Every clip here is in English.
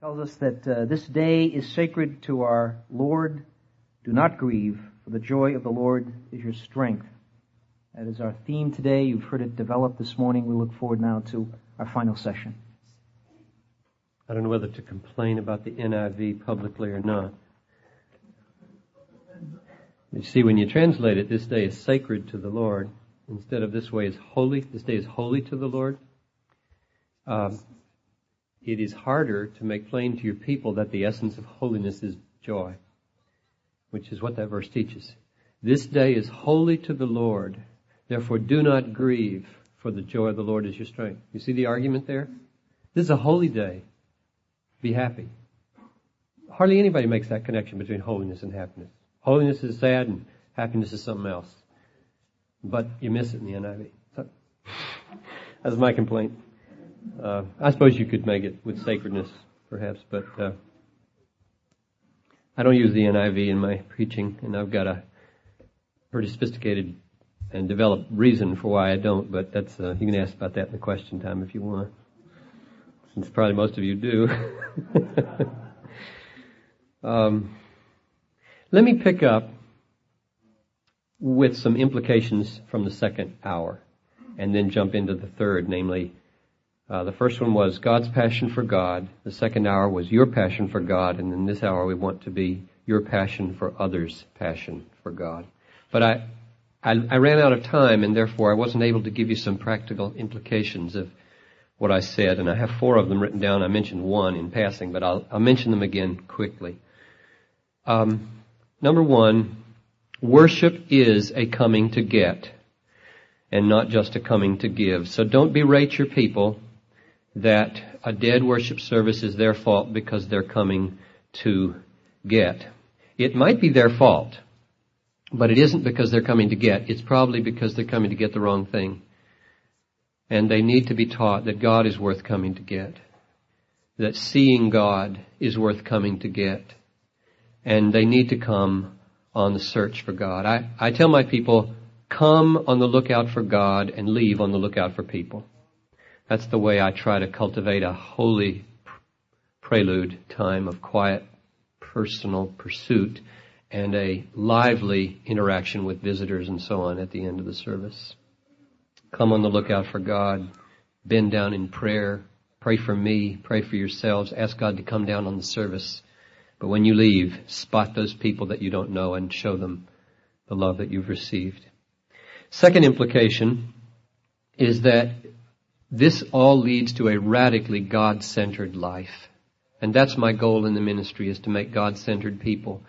tells us that uh, this day is sacred to our Lord. Do not grieve, for the joy of the Lord is your strength. That is our theme today. You've heard it developed this morning. We look forward now to our final session. I don't know whether to complain about the NIV publicly or not. You see, when you translate it, this day is sacred to the Lord, instead of this way is holy, this day is holy to the Lord. Um, it is harder to make plain to your people that the essence of holiness is joy, which is what that verse teaches. This day is holy to the Lord, therefore do not grieve, for the joy of the Lord is your strength. You see the argument there? This is a holy day. Be happy. Hardly anybody makes that connection between holiness and happiness. Holiness is sad and happiness is something else. But you miss it in the NIV. So, that's my complaint. Uh, I suppose you could make it with sacredness, perhaps, but uh, I don't use the NIV in my preaching, and I've got a pretty sophisticated and developed reason for why I don't. But that's uh, you can ask about that in the question time if you want, since probably most of you do. um, let me pick up with some implications from the second hour, and then jump into the third, namely uh, the first one was God's passion for God. The second hour was your passion for God. And in this hour, we want to be your passion for others' passion for God. But I, I, I ran out of time, and therefore I wasn't able to give you some practical implications of what I said. And I have four of them written down. I mentioned one in passing, but I'll, I'll mention them again quickly. Um, number one, worship is a coming to get and not just a coming to give. So don't berate your people that a dead worship service is their fault because they're coming to get. It might be their fault, but it isn't because they're coming to get. It's probably because they're coming to get the wrong thing. And they need to be taught that God is worth coming to get. That seeing God is worth coming to get. And they need to come on the search for God. I, I tell my people, come on the lookout for God and leave on the lookout for people. That's the way I try to cultivate a holy prelude time of quiet personal pursuit and a lively interaction with visitors and so on at the end of the service. Come on the lookout for God. Bend down in prayer. Pray for me. Pray for yourselves. Ask God to come down on the service. But when you leave, spot those people that you don't know and show them the love that you've received. Second implication is that this all leads to a radically God-centered life. And that's my goal in the ministry is to make God-centered people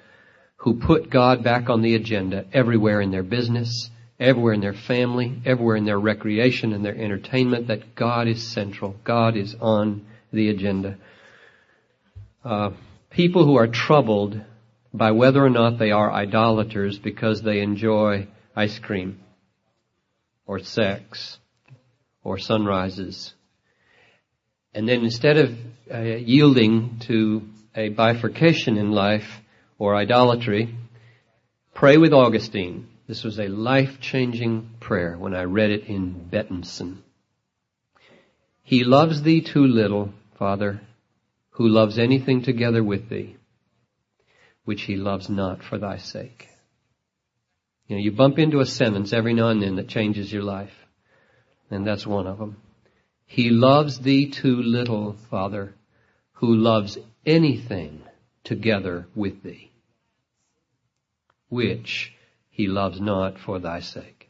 who put God back on the agenda everywhere in their business, everywhere in their family, everywhere in their recreation and their entertainment, that God is central. God is on the agenda. Uh, people who are troubled by whether or not they are idolaters because they enjoy ice cream or sex or sunrises. And then instead of uh, yielding to a bifurcation in life or idolatry, pray with Augustine. This was a life-changing prayer when I read it in Bettenson. He loves thee too little, Father, who loves anything together with thee, which he loves not for thy sake. You know, you bump into a sentence every now and then that changes your life. And that's one of them. He loves thee too little, Father, who loves anything together with thee, which he loves not for thy sake.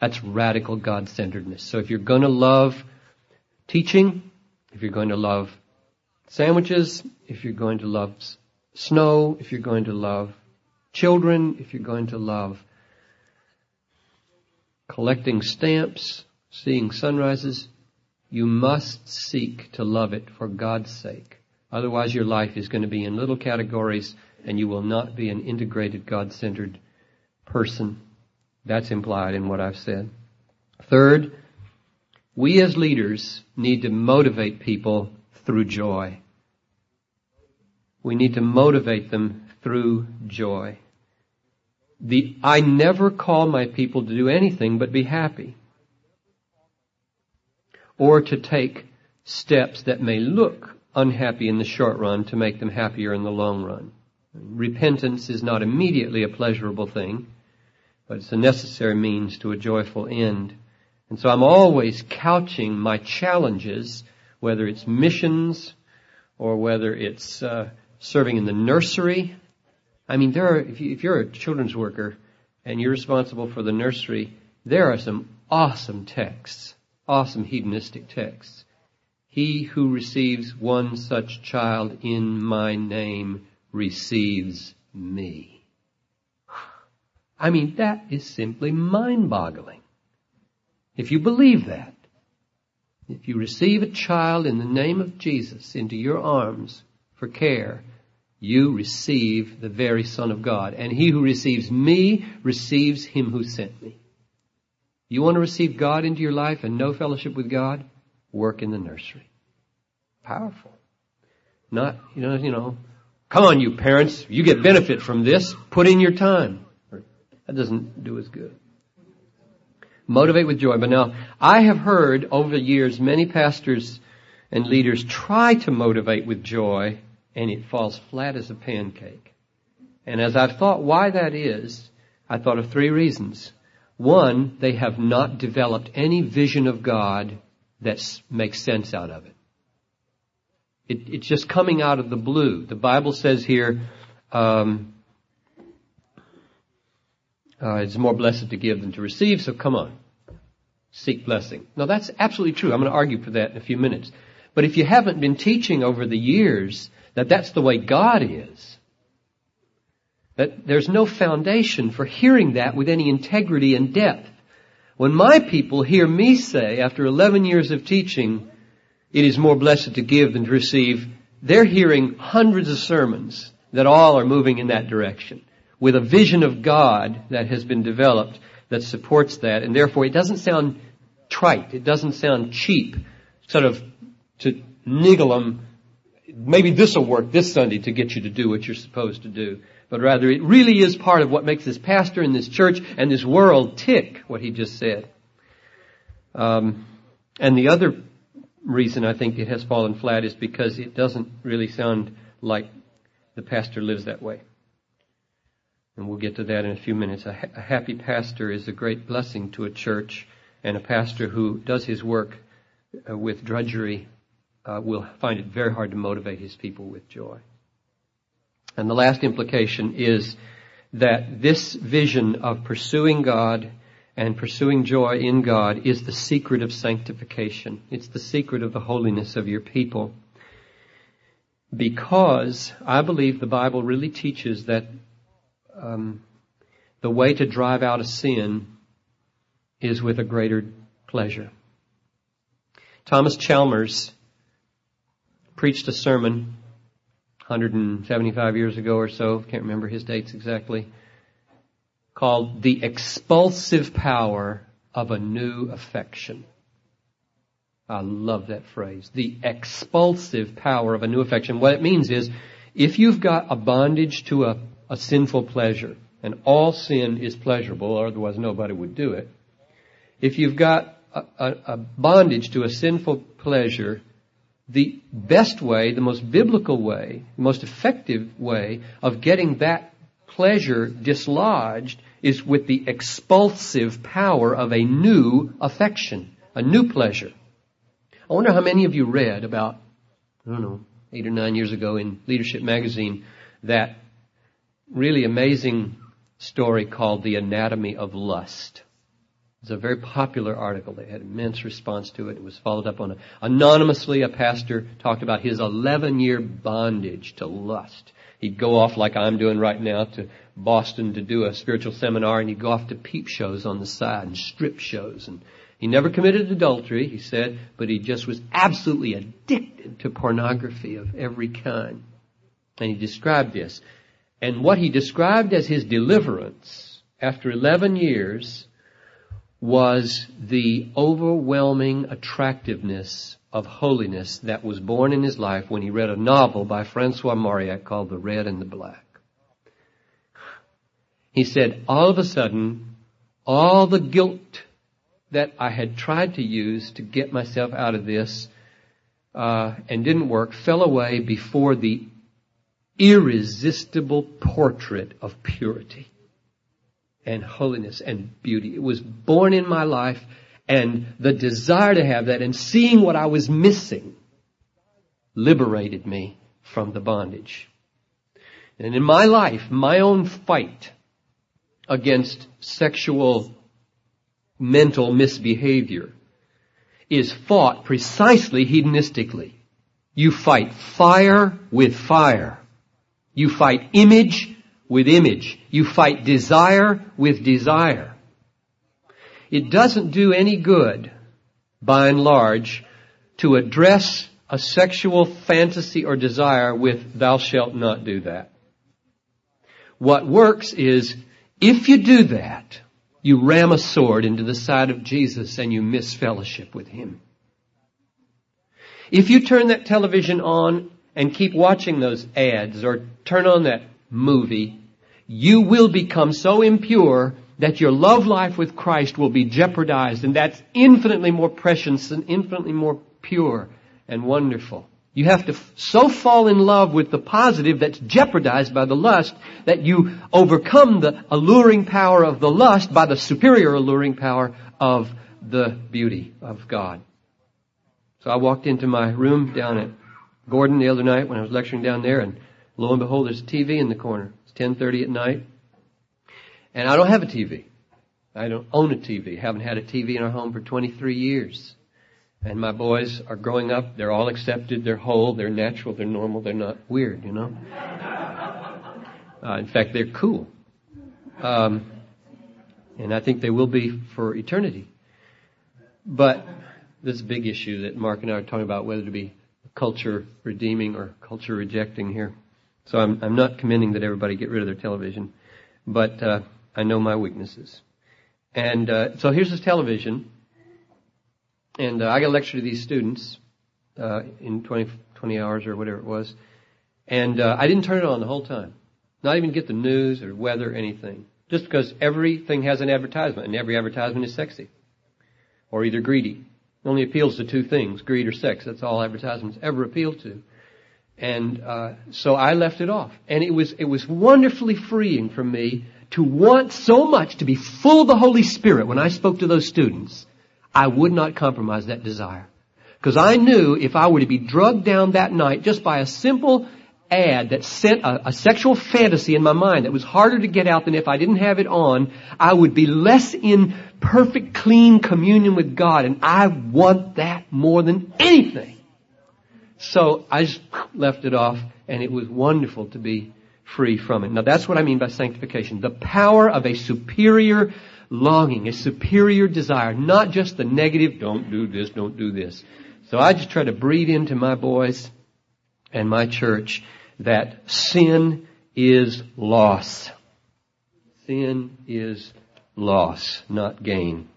That's radical God-centeredness. So if you're going to love teaching, if you're going to love sandwiches, if you're going to love snow, if you're going to love children, if you're going to love collecting stamps, seeing sunrises, you must seek to love it for God's sake. Otherwise your life is going to be in little categories and you will not be an integrated God-centered person. That's implied in what I've said. Third, we as leaders need to motivate people through joy. We need to motivate them through joy. The, I never call my people to do anything but be happy or to take steps that may look unhappy in the short run to make them happier in the long run. Repentance is not immediately a pleasurable thing, but it's a necessary means to a joyful end. And so I'm always couching my challenges, whether it's missions or whether it's uh, serving in the nursery. I mean, there are, if, you, if you're a children's worker and you're responsible for the nursery, there are some awesome texts, awesome hedonistic texts. He who receives one such child in my name receives me. I mean, that is simply mind boggling. If you believe that, if you receive a child in the name of Jesus into your arms for care, you receive the very Son of God. And he who receives me receives him who sent me. You want to receive God into your life and know fellowship with God? Work in the nursery. Powerful. Not, you know, you know, come on you parents, you get benefit from this, put in your time. That doesn't do as good. Motivate with joy. But now, I have heard over the years many pastors and leaders try to motivate with joy and it falls flat as a pancake. And as I've thought why that is, I thought of three reasons. One, they have not developed any vision of God that makes sense out of it. it. It's just coming out of the blue. The Bible says here, um, uh, it's more blessed to give than to receive, so come on. Seek blessing. Now that's absolutely true. I'm going to argue for that in a few minutes. But if you haven't been teaching over the years that that's the way God is, that there's no foundation for hearing that with any integrity and depth. When my people hear me say, after 11 years of teaching, it is more blessed to give than to receive, they're hearing hundreds of sermons that all are moving in that direction with a vision of God that has been developed that supports that. And therefore it doesn't sound trite. It doesn't sound cheap. Sort of to niggle them. Maybe this will work this Sunday to get you to do what you're supposed to do. But rather it really is part of what makes this pastor and this church and this world tick, what he just said. Um, and the other reason I think it has fallen flat is because it doesn't really sound like the pastor lives that way. And we'll get to that in a few minutes. A, ha- a happy pastor is a great blessing to a church, and a pastor who does his work uh, with drudgery uh, will find it very hard to motivate his people with joy. And the last implication is that this vision of pursuing God and pursuing joy in God is the secret of sanctification. It's the secret of the holiness of your people. Because I believe the Bible really teaches that um, the way to drive out a sin is with a greater pleasure. Thomas Chalmers preached a sermon 175 years ago or so, can't remember his dates exactly, called The Expulsive Power of a New Affection. I love that phrase. The expulsive power of a new affection. What it means is, if you've got a bondage to a a sinful pleasure. And all sin is pleasurable, or otherwise nobody would do it. If you've got a, a, a bondage to a sinful pleasure, the best way, the most biblical way, the most effective way of getting that pleasure dislodged is with the expulsive power of a new affection, a new pleasure. I wonder how many of you read about, I don't know, eight or nine years ago in Leadership Magazine that really amazing story called The Anatomy of Lust. It's a very popular article. They had immense response to it. It was followed up on a, anonymously. A pastor talked about his 11 year bondage to lust. He'd go off like I'm doing right now to Boston to do a spiritual seminar and he'd go off to peep shows on the side and strip shows and he never committed adultery, he said, but he just was absolutely addicted to pornography of every kind. And he described this. And what he described as his deliverance after 11 years was the overwhelming attractiveness of holiness that was born in his life when he read a novel by Francois Mauriac called The Red and the Black. He said, all of a sudden, all the guilt that I had tried to use to get myself out of this uh, and didn't work fell away before the irresistible portrait of purity and holiness and beauty. It was born in my life and the desire to have that and seeing what I was missing liberated me from the bondage. And in my life, my own fight against sexual mental misbehavior is fought precisely hedonistically. You fight fire with fire. You fight image with image. You fight desire with desire. It doesn't do any good, by and large, to address a sexual fantasy or desire with thou shalt not do that. What works is, if you do that, you ram a sword into the side of Jesus and you miss fellowship with Him. If you turn that television on and keep watching those ads or turn on that movie, you will become so impure that your love life with Christ will be jeopardized and that's infinitely more precious and infinitely more pure and wonderful. You have to so fall in love with the positive that's jeopardized by the lust that you overcome the alluring power of the lust by the superior alluring power of the beauty of God. So I walked into my room down at Gordon the other night when I was lecturing down there and lo and behold there's a TV in the corner. 10:30 at night. And I don't have a TV. I don't own a TV. Haven't had a TV in our home for 23 years. And my boys are growing up. They're all accepted. They're whole. They're natural. They're normal. They're not weird, you know. Uh, in fact, they're cool. Um, and I think they will be for eternity. But this big issue that Mark and I are talking about whether to be culture redeeming or culture rejecting here. So I'm, I'm not commending that everybody get rid of their television, but uh, I know my weaknesses. And uh, so here's this television, and uh, I got a lecture to these students uh, in 20, 20 hours or whatever it was, and uh, I didn't turn it on the whole time. Not even get the news or weather, or anything. Just because everything has an advertisement, and every advertisement is sexy. Or either greedy. It only appeals to two things, greed or sex. That's all advertisements ever appeal to. And uh, so I left it off. And it was it was wonderfully freeing for me to want so much to be full of the Holy Spirit when I spoke to those students. I would not compromise that desire. Because I knew if I were to be drugged down that night just by a simple ad that sent a, a, sexual fantasy in my mind that was harder to get out than if I didn't have it on, I would be less in perfect, clean communion with God. And I want that more than anything. So I just left it off and it was wonderful to be free from it. Now that's what I mean by sanctification. The power of a superior longing, a superior desire, not just the negative, don't do this, don't do this. So I just try to breathe into my boys and my church that sin is loss. Sin is loss, not gain.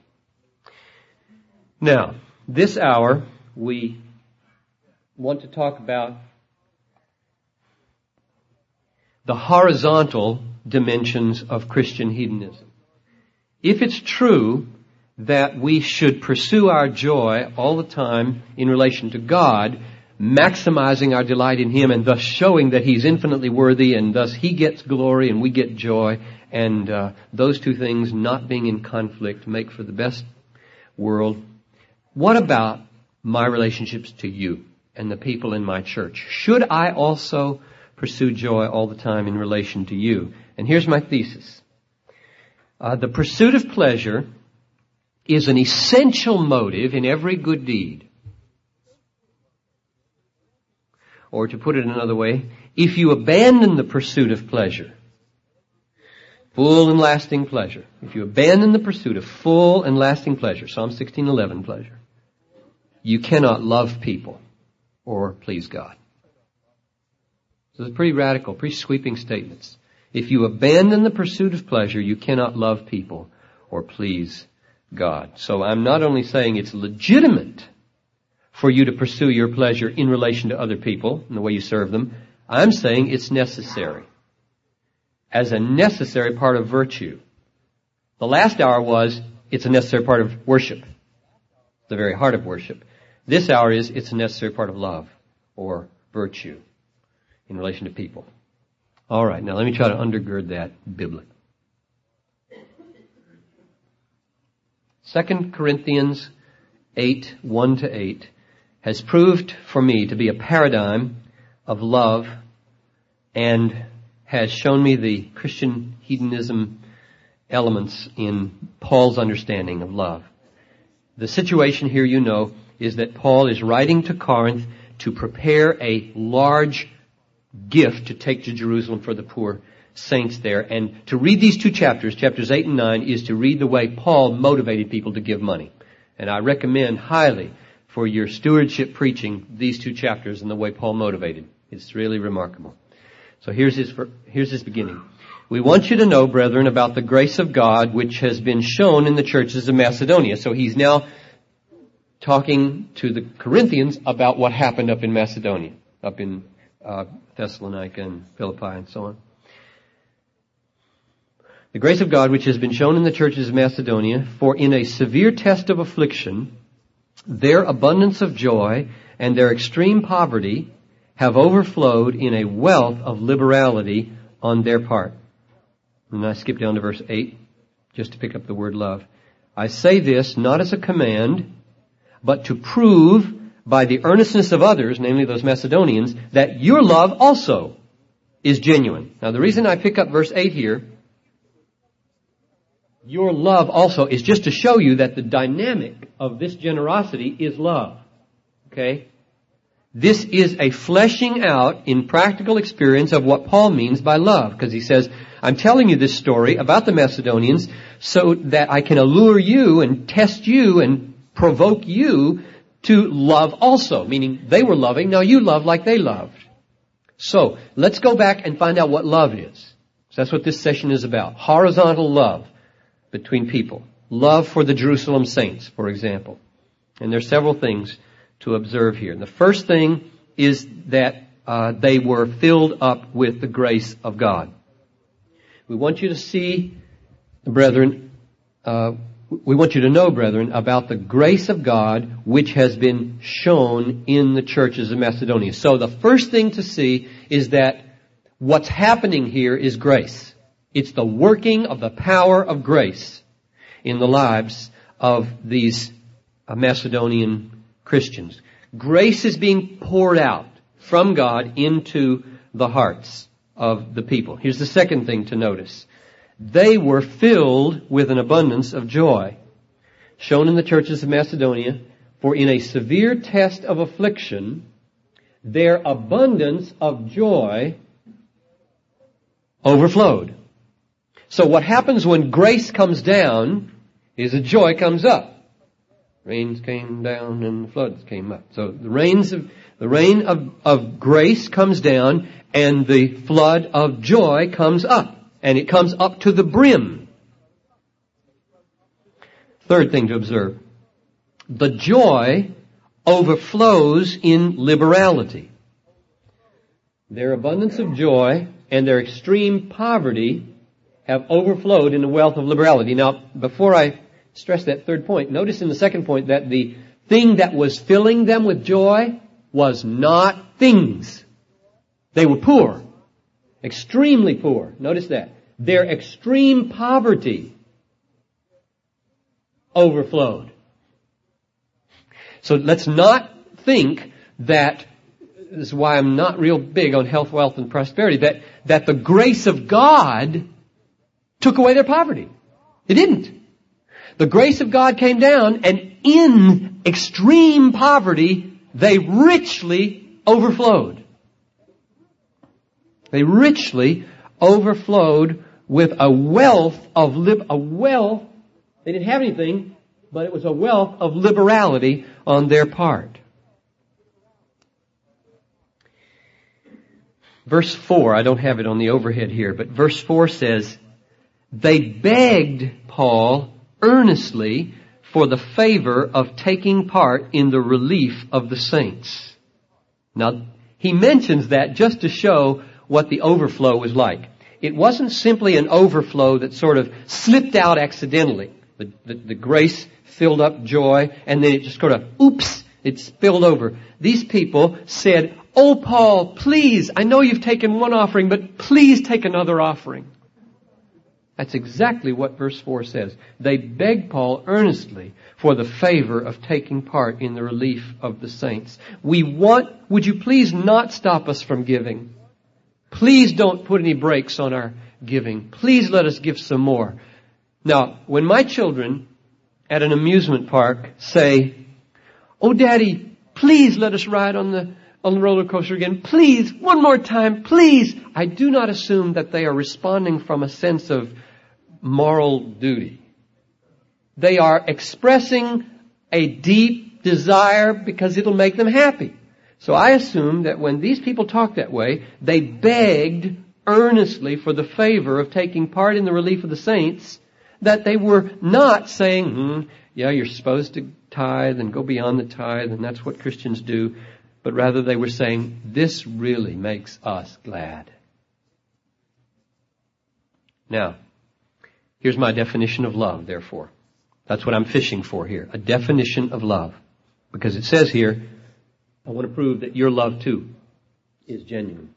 Now, this hour we want to talk about the horizontal dimensions of Christian hedonism. If it's true that we should pursue our joy all the time in relation to God, maximizing our delight in Him and thus showing that He's infinitely worthy and thus He gets glory and we get joy and uh, those two things not being in conflict make for the best world. What about my relationships to you? And the people in my church? Should I also pursue joy all the time in relation to you? And here's my thesis. Uh, the pursuit of pleasure is an essential motive in every good deed. Or to put it another way, if you abandon the pursuit of pleasure, full and lasting pleasure, if you abandon the pursuit of full and lasting pleasure, Psalm 16:11 pleasure, you cannot love people or please God. So it's pretty radical, pretty sweeping statements. If you abandon the pursuit of pleasure, you cannot love people or please God. So I'm not only saying it's legitimate for you to pursue your pleasure in relation to other people and the way you serve them, I'm saying it's necessary. As a necessary part of virtue. The last hour was, it's a necessary part of worship. The very heart of worship. This hour is, it's a necessary part of love or virtue in relation to people. Alright, now let me try to undergird that biblically. 2 Corinthians 8, 1 to 8 has proved for me to be a paradigm of love and has shown me the Christian hedonism elements in Paul's understanding of love. The situation here, you know, is that Paul is writing to Corinth to prepare a large gift to take to Jerusalem for the poor saints there. And to read these two chapters, chapters 8 and 9, is to read the way Paul motivated people to give money. And I recommend highly for your stewardship preaching these two chapters and the way Paul motivated. It's really remarkable. So here's his, here's his beginning. We want you to know, brethren, about the grace of God which has been shown in the churches of Macedonia. So he's now talking to the Corinthians about what happened up in Macedonia, up in uh, Thessalonica and Philippi and so on. The grace of God which has been shown in the churches of Macedonia, for in a severe test of affliction, their abundance of joy and their extreme poverty have overflowed in a wealth of liberality on their part. And I skip down to verse 8, just to pick up the word love. I say this not as a command, but to prove by the earnestness of others, namely those Macedonians, that your love also is genuine. Now the reason I pick up verse 8 here, your love also is just to show you that the dynamic of this generosity is love. Okay? This is a fleshing out in practical experience of what Paul means by love, because he says, I'm telling you this story about the Macedonians so that I can allure you and test you and provoke you to love also, meaning they were loving, now you love like they loved. So, let's go back and find out what love is. That's what this session is about. Horizontal love between people. Love for the Jerusalem saints, for example. And there are several things to observe here. The first thing is that uh, they were filled up with the grace of God. We want you to see, brethren, uh, we want you to know, brethren, about the grace of God which has been shown in the churches of Macedonia. So the first thing to see is that what's happening here is grace. It's the working of the power of grace in the lives of these Macedonian Christians. Grace is being poured out from God into the hearts of the people. Here's the second thing to notice they were filled with an abundance of joy, shown in the churches of Macedonia, for in a severe test of affliction, their abundance of joy overflowed. So what happens when grace comes down is a joy comes up. Rains came down and floods came up. So the rains of, the rain of, of grace comes down and the flood of joy comes up and it comes up to the brim. Third thing to observe. The joy overflows in liberality. Their abundance of joy and their extreme poverty have overflowed in the wealth of liberality. Now, before I stress that third point, notice in the second point that the thing that was filling them with joy was not things. They were poor. Extremely poor. Notice that their mm-hmm. extreme poverty overflowed. So let's not think that this is why I'm not real big on health, wealth, and prosperity, that, that the grace of God took away their poverty. It didn't. The grace of God came down and in extreme poverty, they richly overflowed. They richly overflowed with a wealth of lib- a wealth. They didn't have anything, but it was a wealth of liberality on their part. Verse 4, I don't have it on the overhead here, but verse 4 says, They begged Paul earnestly for the favor of taking part in the relief of the saints. Now, he mentions that just to show what the overflow was like it wasn't simply an overflow that sort of slipped out accidentally. The, the, the grace filled up joy and then it just sort of, oops, It spilled over. These people said, Oh Paul, please, I know you've taken one offering, but please take another offering. That's exactly what verse 4 says. They begged Paul earnestly for the favor of taking part in the relief of the saints. We want, would you please not stop us from giving? Please don't put any brakes on our giving. Please let us give some more. Now, when my children at an amusement park say, Oh daddy, please let us ride on the, on the roller coaster again. Please, one more time, please. I do not assume that they are responding from a sense of moral duty. They are expressing a deep desire because it'll make them happy. So I assume that when these people talk that way, they begged earnestly for the favor of taking part in the relief of the saints, that they were not saying, hmm, yeah, you're supposed to tithe and go beyond the tithe, and that's what Christians do, but rather they were saying, this really makes us glad. Now, here's my definition of love, therefore. That's what I'm fishing for here. A definition of love. Because it says here, I want to prove that your love too is genuine.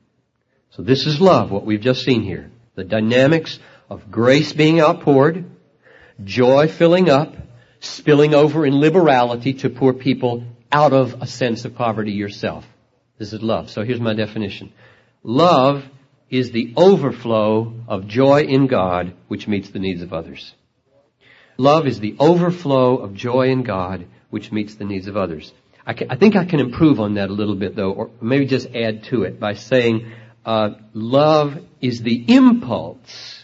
So this is love, what we've just seen here. The dynamics of grace being outpoured, joy filling up, spilling over in liberality to poor people out of a sense of poverty yourself. This is love. So here's my definition. Love is the overflow of joy in God which meets the needs of others. Love is the overflow of joy in God which meets the needs of others. I, can, I think I can improve on that a little bit though, or maybe just add to it by saying uh, love is the impulse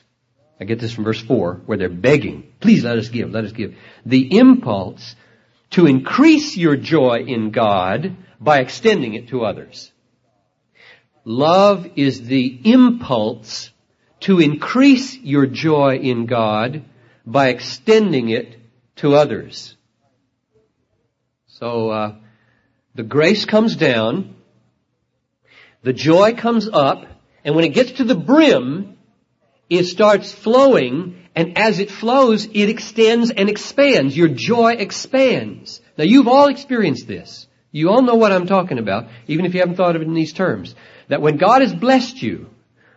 I get this from verse 4, where they're begging, please let us give, let us give. The impulse to increase your joy in God by extending it to others. Love is the impulse to increase your joy in God by extending it to others. So, uh, the grace comes down, the joy comes up, and when it gets to the brim, it starts flowing, and as it flows, it extends and expands. Your joy expands. Now you've all experienced this. You all know what I'm talking about, even if you haven't thought of it in these terms. That when God has blessed you,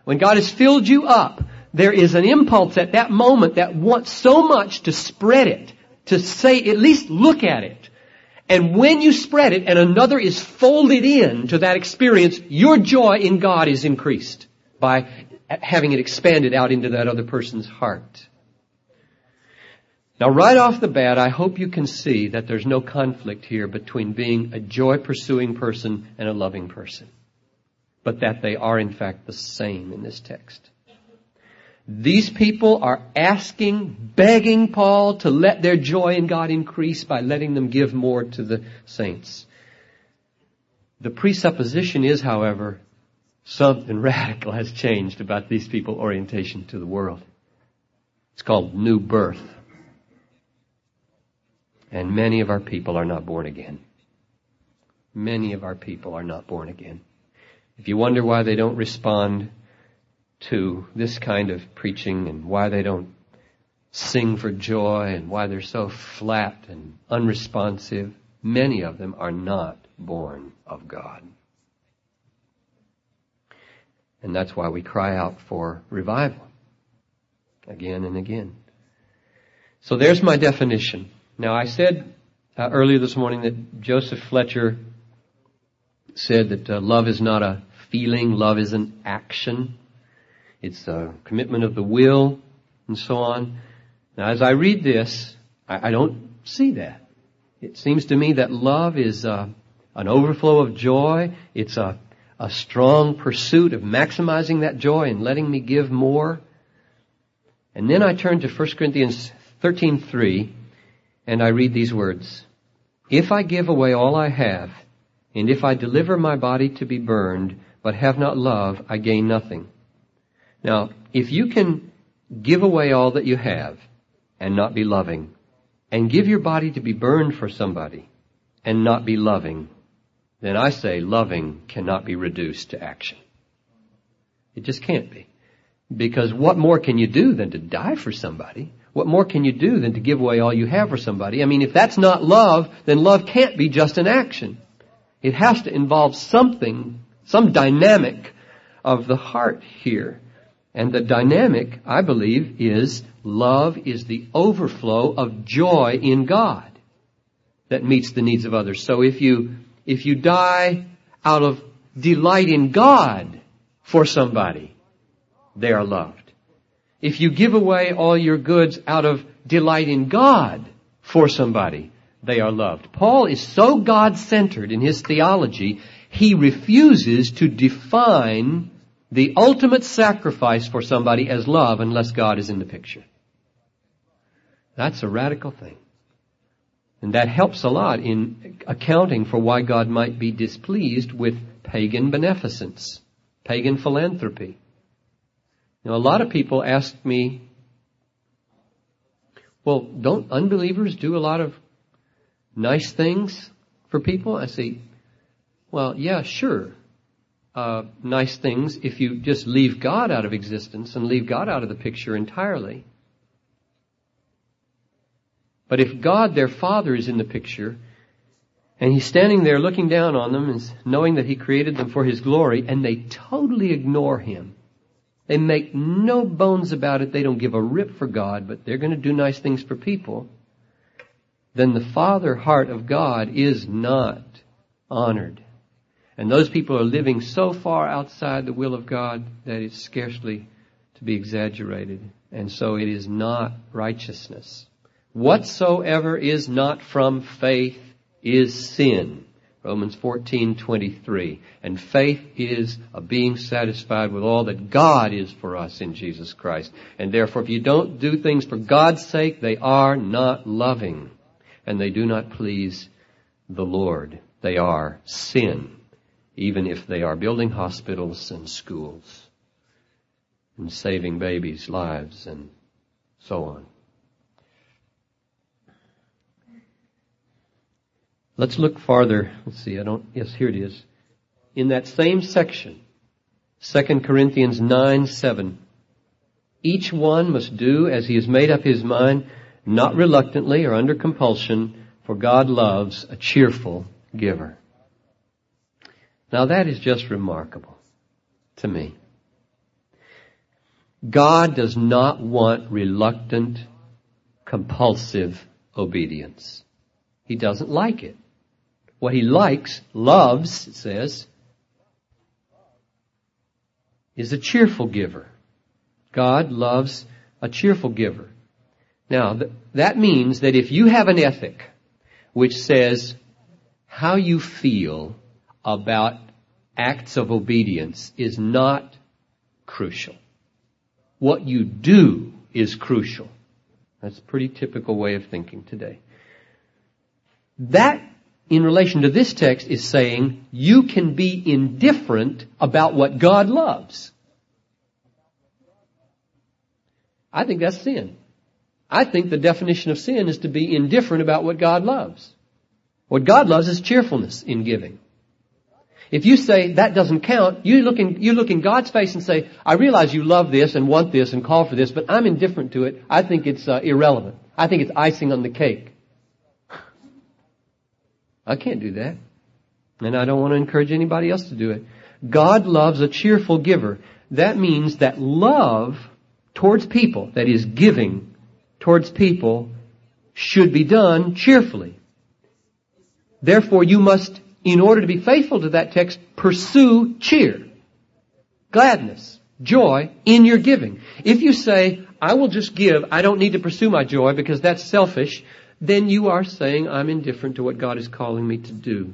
when God has filled you up, there is an impulse at that moment that wants so much to spread it, to say, at least look at it. And when you spread it and another is folded in to that experience, your joy in God is increased by having it expanded out into that other person's heart. Now right off the bat, I hope you can see that there's no conflict here between being a joy pursuing person and a loving person. But that they are in fact the same in this text. These people are asking, begging Paul to let their joy in God increase by letting them give more to the saints. The presupposition is, however, something radical has changed about these people's orientation to the world. It's called new birth. And many of our people are not born again. Many of our people are not born again. If you wonder why they don't respond to this kind of preaching and why they don't sing for joy and why they're so flat and unresponsive, many of them are not born of God. And that's why we cry out for revival again and again. So there's my definition. Now I said uh, earlier this morning that Joseph Fletcher said that uh, love is not a feeling, love is an action. It's a commitment of the will and so on. Now as I read this, I, I don't see that. It seems to me that love is uh, an overflow of joy. It's a a strong pursuit of maximizing that joy and letting me give more. And then I turn to 1 Corinthians 13:3 and I read these words. If I give away all I have, and if I deliver my body to be burned, but have not love, I gain nothing. Now, if you can give away all that you have and not be loving, and give your body to be burned for somebody and not be loving, then I say loving cannot be reduced to action. It just can't be. Because what more can you do than to die for somebody? what more can you do than to give away all you have for somebody? I mean, if that's not love, then love can't be just an action. It has to involve something, some dynamic of the heart here. And the dynamic, I believe, is love is the overflow of joy in God that meets the needs of others. So if you, if you die out of delight in God for somebody, they are loved. If you give away all your goods out of delight in God for somebody, they are loved. Paul is so God-centered in his theology, he refuses to define the ultimate sacrifice for somebody as love unless God is in the picture. That's a radical thing. And that helps a lot in accounting for why God might be displeased with pagan beneficence, pagan philanthropy. Now, a lot of people ask me, well, don't unbelievers do a lot of nice things for people? I say, well, yeah, sure. Uh, nice things if you just leave God out of existence and leave God out of the picture entirely. But if God, their Father, is in the picture, and He's standing there looking down on them and knowing that He created them for His glory, and they totally ignore Him, they make no bones about it. They don't give a rip for God, but they're going to do nice things for people. Then the Father heart of God is not honored. And those people are living so far outside the will of God that it's scarcely to be exaggerated. And so it is not righteousness. Whatsoever is not from faith is sin. Romans 14:23. And faith is a being satisfied with all that God is for us in Jesus Christ. And therefore if you don't do things for God's sake, they are not loving and they do not please the Lord. They are sin, even if they are building hospitals and schools and saving babies' lives and so on. Let's look farther. Let's see, I don't, yes, here it is. In that same section, 2 Corinthians 9, 7. Each one must do as he has made up his mind, not reluctantly or under compulsion, for God loves a cheerful giver. Now that is just remarkable to me. God does not want reluctant, compulsive obedience. He doesn't like it. What he likes, loves, it says, is a cheerful giver. God loves a cheerful giver. Now, th- that means that if you have an ethic which says how you feel about acts of obedience is not crucial. What you do is crucial. That's a pretty typical way of thinking today. That in relation to this text is saying you can be indifferent about what God loves. I think that's sin. I think the definition of sin is to be indifferent about what God loves. What God loves is cheerfulness in giving. If you say that doesn't count, you look in, you look in God's face and say, I realize you love this and want this and call for this, but I'm indifferent to it. I think it's uh, irrelevant. I think it's icing on the cake. I can't do that. And I don't want to encourage anybody else to do it. God loves a cheerful giver. That means that love towards people, that is giving towards people, should be done cheerfully. Therefore you must, in order to be faithful to that text, pursue cheer, gladness, joy in your giving. If you say, I will just give, I don't need to pursue my joy because that's selfish, then you are saying, I'm indifferent to what God is calling me to do.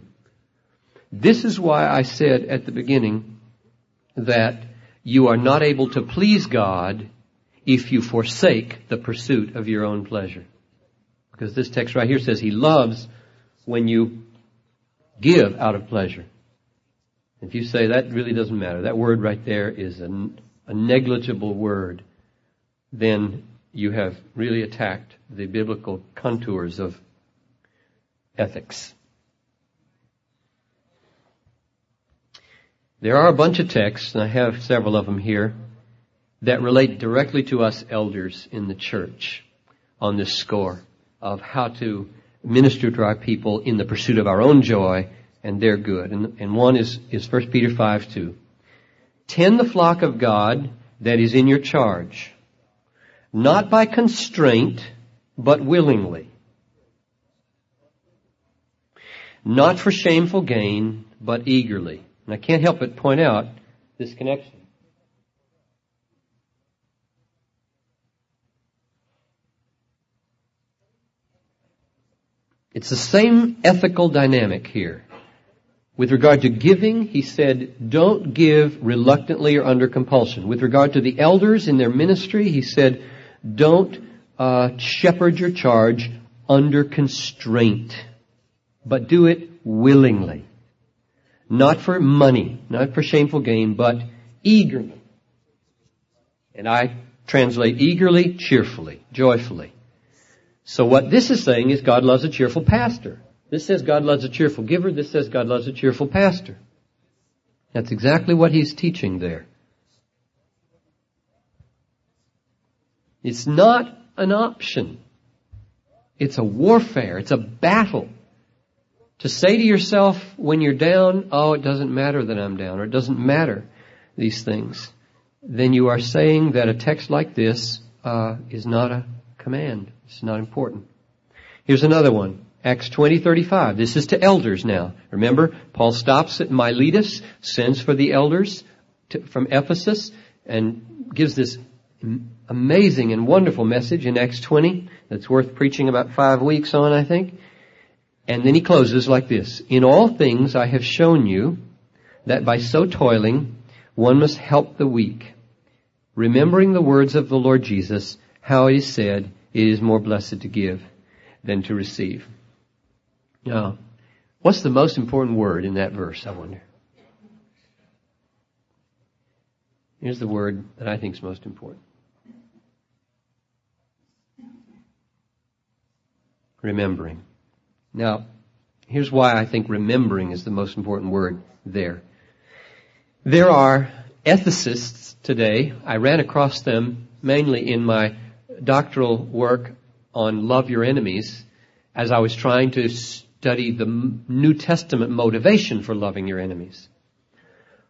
This is why I said at the beginning that you are not able to please God if you forsake the pursuit of your own pleasure. Because this text right here says He loves when you give out of pleasure. If you say that really doesn't matter, that word right there is a, a negligible word, then you have really attacked the biblical contours of ethics. There are a bunch of texts, and I have several of them here, that relate directly to us elders in the church. on this score of how to minister to our people in the pursuit of our own joy and their good. And, and one is, is 1 Peter 5 2. Tend the flock of God that is in your charge, not by constraint, but willingly. Not for shameful gain, but eagerly. And I can't help but point out this connection. It's the same ethical dynamic here. With regard to giving, he said, don't give reluctantly or under compulsion. With regard to the elders in their ministry, he said, don't uh, shepherd your charge under constraint, but do it willingly. Not for money, not for shameful gain, but eagerly. And I translate eagerly, cheerfully, joyfully. So what this is saying is God loves a cheerful pastor. This says God loves a cheerful giver. This says God loves a cheerful pastor. That's exactly what he's teaching there. It's not an option. It's a warfare. It's a battle. To say to yourself when you're down, oh, it doesn't matter that I'm down, or it doesn't matter these things, then you are saying that a text like this uh, is not a command. It's not important. Here's another one. Acts 20:35. This is to elders now. Remember, Paul stops at Miletus, sends for the elders to, from Ephesus, and gives this amazing and wonderful message in Acts 20 that's worth preaching about five weeks on, I think. And then he closes like this. In all things I have shown you that by so toiling, one must help the weak, remembering the words of the Lord Jesus, how is said, it is more blessed to give than to receive. Now, what's the most important word in that verse, I wonder? Here's the word that I think is most important. Remembering. Now, here's why I think remembering is the most important word there. There are ethicists today, I ran across them mainly in my doctoral work on love your enemies as I was trying to study the New Testament motivation for loving your enemies.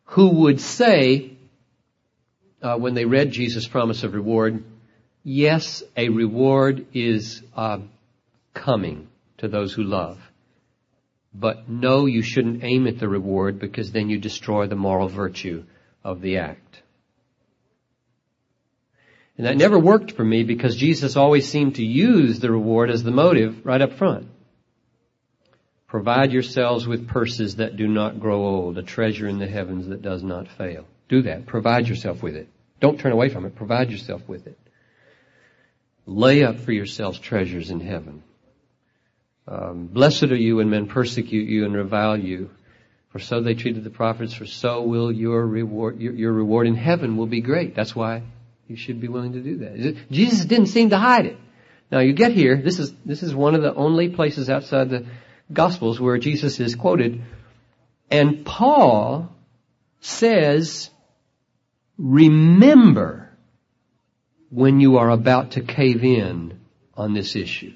Who would say, uh, when they read Jesus' promise of reward, yes, a reward is uh, coming to those who love. But no, you shouldn't aim at the reward because then you destroy the moral virtue of the act. And that never worked for me because Jesus always seemed to use the reward as the motive right up front. Provide yourselves with purses that do not grow old, a treasure in the heavens that does not fail. Do that. Provide yourself with it. Don't turn away from it. Provide yourself with it. Lay up for yourselves treasures in heaven. Um, blessed are you when men persecute you and revile you, for so they treated the prophets. For so will your reward, your, your reward in heaven will be great. That's why you should be willing to do that. Jesus didn't seem to hide it. Now you get here, this is, this is one of the only places outside the Gospels where Jesus is quoted, and Paul says, remember when you are about to cave in on this issue.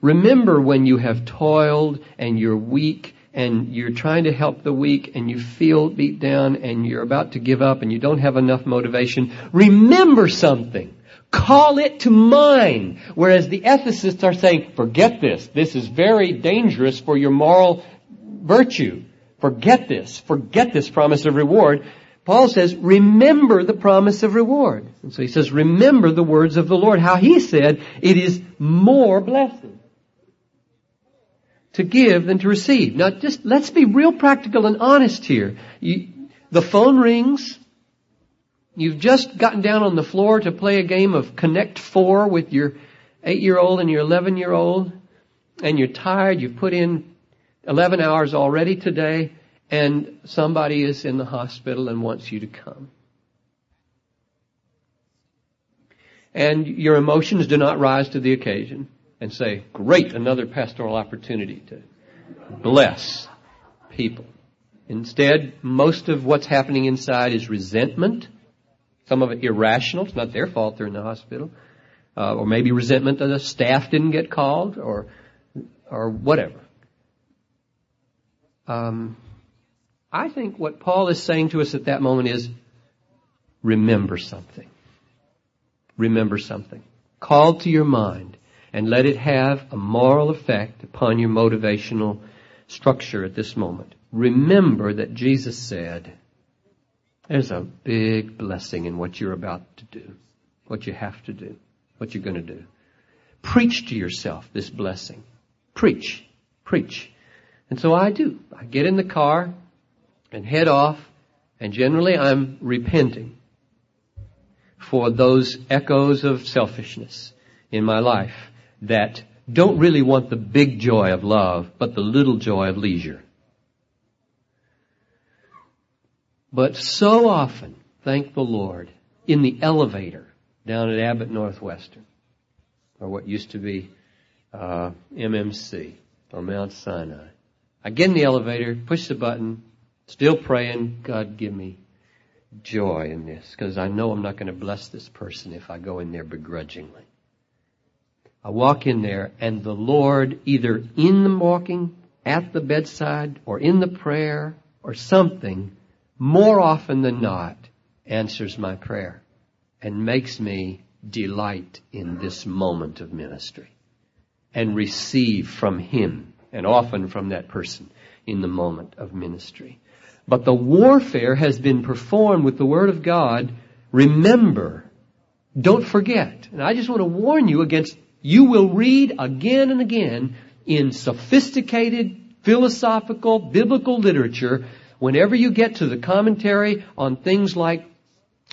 Remember when you have toiled and you're weak and you're trying to help the weak and you feel beat down and you're about to give up and you don't have enough motivation, remember something. Call it to mind. Whereas the ethicists are saying, forget this. This is very dangerous for your moral virtue. Forget this. Forget this promise of reward. Paul says, remember the promise of reward. And so he says, remember the words of the Lord. How he said, it is more blessed to give than to receive. Now just, let's be real practical and honest here. You, the phone rings. You've just gotten down on the floor to play a game of Connect Four with your eight year old and your 11 year old and you're tired. You've put in 11 hours already today and somebody is in the hospital and wants you to come. And your emotions do not rise to the occasion and say, great, another pastoral opportunity to bless people. Instead, most of what's happening inside is resentment. Some of it irrational. It's not their fault they're in the hospital. uh, or maybe resentment that the staff didn't get called, or or whatever. Um, I think what Paul is saying to us at that moment is, remember something. Remember something. Call to your mind and let it have a moral effect upon your motivational structure at this moment. Remember that Jesus said, there's a big blessing in what you're about to do, what you have to do, what you're going to do. Preach to yourself this blessing. Preach. Preach. And so I do. I get in the car and head off, and generally I'm repenting for those echoes of selfishness in my life that don't really want the big joy of love, but the little joy of leisure. But so often, thank the Lord, in the elevator down at Abbott Northwestern, or what used to be uh, MMC, or Mount Sinai, I get in the elevator, push the button, still praying, God give me joy in this, because I know I'm not going to bless this person if I go in there begrudgingly. I walk in there and the Lord, either in the walking, at the bedside, or in the prayer, or something, more often than not, answers my prayer and makes me delight in this moment of ministry and receive from Him and often from that person in the moment of ministry. But the warfare has been performed with the Word of God. Remember, don't forget. And I just want to warn you against, you will read again and again in sophisticated, philosophical, biblical literature, whenever you get to the commentary on things like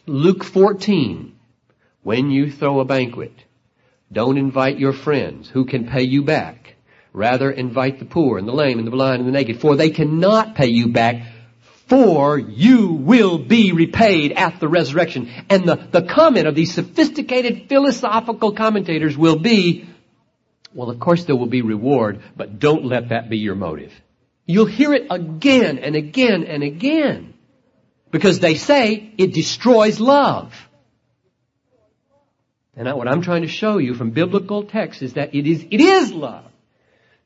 Luke 14, when you throw a banquet, don't invite your friends who can pay you back. Rather invite the poor and the lame and the blind and the naked, for they cannot pay you back for you will be repaid at the resurrection. And the, the comment of these sophisticated philosophical commentators will be, well, of course there will be reward, but don't let that be your motive. You'll hear it again and again and again. Because they say it destroys love. And what I'm trying to show you from biblical texts is that it is, it is love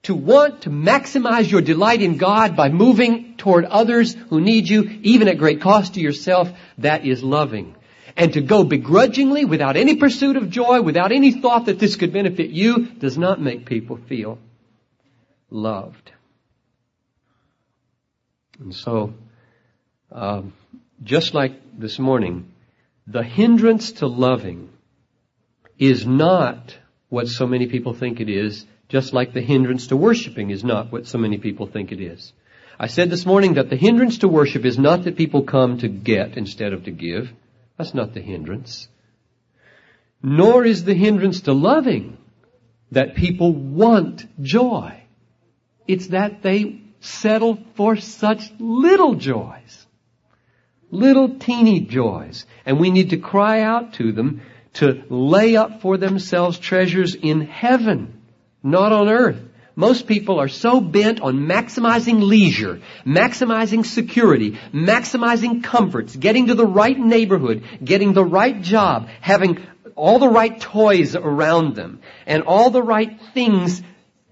to want to maximize your delight in God by moving toward others who need you, even at great cost to yourself, that is loving. And to go begrudgingly, without any pursuit of joy, without any thought that this could benefit you, does not make people feel loved. And so, um, just like this morning, the hindrance to loving is not what so many people think it is just like the hindrance to worshiping is not what so many people think it is. I said this morning that the hindrance to worship is not that people come to get instead of to give. That's not the hindrance. Nor is the hindrance to loving that people want joy. It's that they settle for such little joys. Little teeny joys. And we need to cry out to them to lay up for themselves treasures in heaven not on earth. Most people are so bent on maximizing leisure, maximizing security, maximizing comforts, getting to the right neighborhood, getting the right job, having all the right toys around them, and all the right things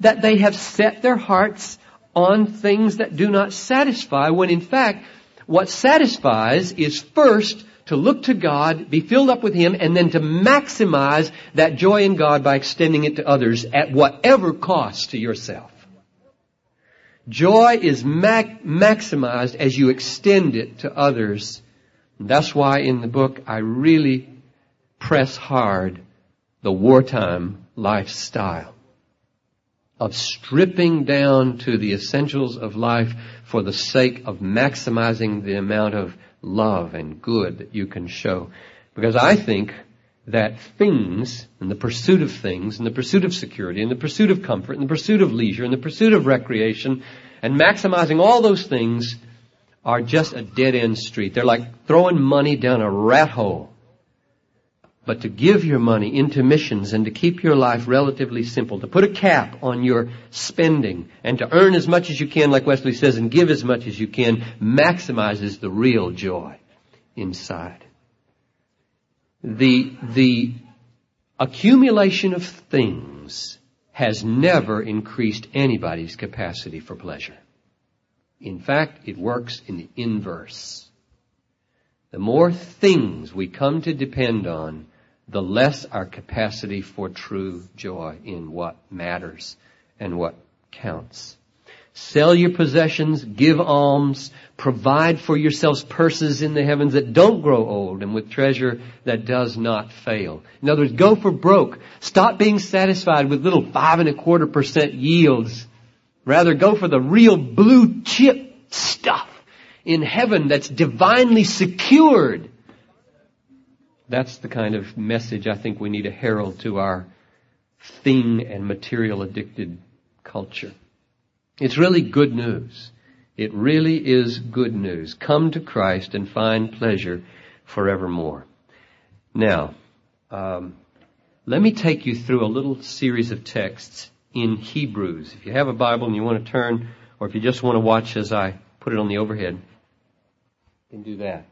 that they have set their hearts on things that do not satisfy when in fact what satisfies is first to look to God, be filled up with Him, and then to maximize that joy in God by extending it to others at whatever cost to yourself. Joy is mac- maximized as you extend it to others. That's why in the book I really press hard the wartime lifestyle of stripping down to the essentials of life for the sake of maximizing the amount of love and good that you can show. Because I think that things and the pursuit of things and the pursuit of security and the pursuit of comfort and the pursuit of leisure and the pursuit of recreation and maximizing all those things are just a dead end street. They're like throwing money down a rat hole. But to give your money into missions and to keep your life relatively simple, to put a cap on your spending and to earn as much as you can, like Wesley says, and give as much as you can, maximizes the real joy inside. The, the accumulation of things has never increased anybody's capacity for pleasure. In fact, it works in the inverse. The more things we come to depend on, the less our capacity for true joy in what matters and what counts. Sell your possessions, give alms, provide for yourselves purses in the heavens that don't grow old and with treasure that does not fail. In other words, go for broke. Stop being satisfied with little five and a quarter percent yields. Rather go for the real blue chip stuff in heaven that's divinely secured. That's the kind of message I think we need to herald to our thing and material addicted culture. It's really good news. It really is good news. Come to Christ and find pleasure forevermore. Now, um, let me take you through a little series of texts in Hebrews. If you have a Bible and you want to turn, or if you just want to watch as I put it on the overhead, you can do that.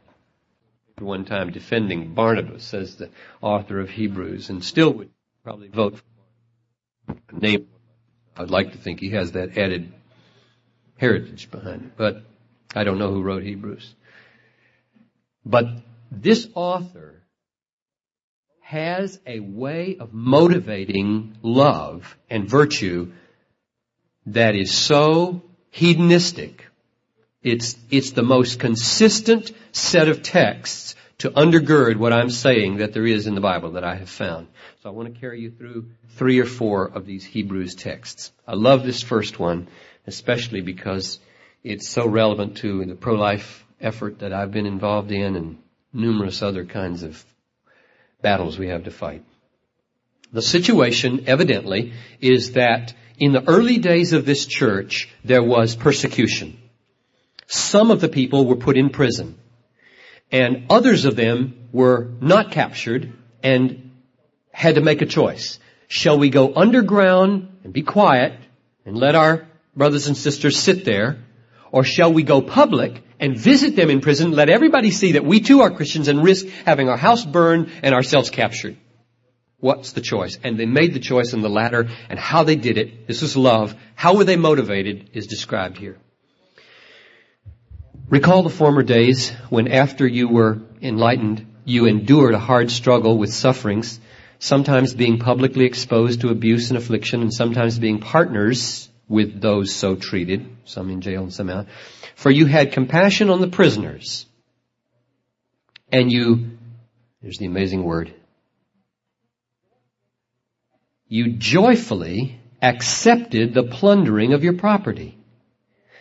One time defending Barnabas as the author of Hebrews, and still would probably vote for name I'd like to think he has that added heritage behind it, but I don't know who wrote Hebrews. But this author has a way of motivating love and virtue that is so hedonistic. It's, it's the most consistent set of texts to undergird what I'm saying that there is in the Bible that I have found. So I want to carry you through three or four of these Hebrews texts. I love this first one, especially because it's so relevant to the pro-life effort that I've been involved in and numerous other kinds of battles we have to fight. The situation, evidently, is that in the early days of this church, there was persecution. Some of the people were put in prison and others of them were not captured and had to make a choice. Shall we go underground and be quiet and let our brothers and sisters sit there? Or shall we go public and visit them in prison, let everybody see that we too are Christians and risk having our house burned and ourselves captured? What's the choice? And they made the choice in the latter and how they did it. This is love. How were they motivated is described here. Recall the former days when after you were enlightened, you endured a hard struggle with sufferings, sometimes being publicly exposed to abuse and affliction, and sometimes being partners with those so treated, some in jail and some out. For you had compassion on the prisoners, and you, here's the amazing word, you joyfully accepted the plundering of your property,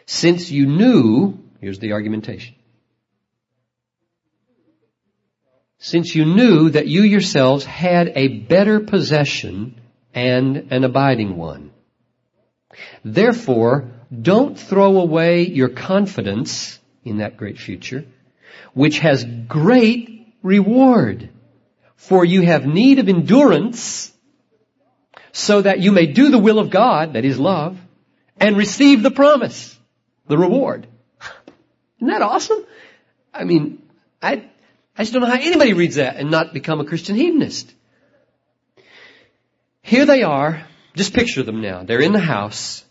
since you knew Here's the argumentation. Since you knew that you yourselves had a better possession and an abiding one. Therefore, don't throw away your confidence in that great future, which has great reward. For you have need of endurance so that you may do the will of God, that is love, and receive the promise, the reward. Isn't that awesome? I mean, I, I just don't know how anybody reads that and not become a Christian hedonist. Here they are. Just picture them now. They're in the house.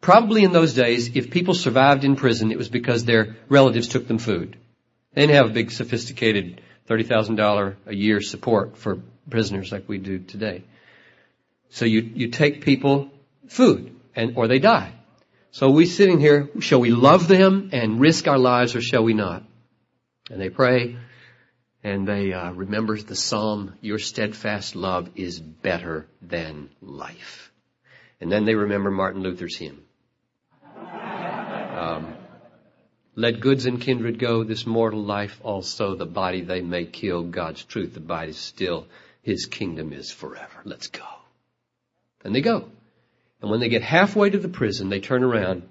Probably in those days, if people survived in prison, it was because their relatives took them food. They didn't have a big sophisticated $30,000 a year support for prisoners like we do today. So you, you take people food and, or they die. So we sitting here, shall we love them and risk our lives or shall we not? And they pray and they uh, remember the psalm, your steadfast love is better than life. And then they remember Martin Luther's hymn. Um, let goods and kindred go, this mortal life also, the body they may kill, God's truth abides still, His kingdom is forever. Let's go. And they go. And when they get halfway to the prison, they turn around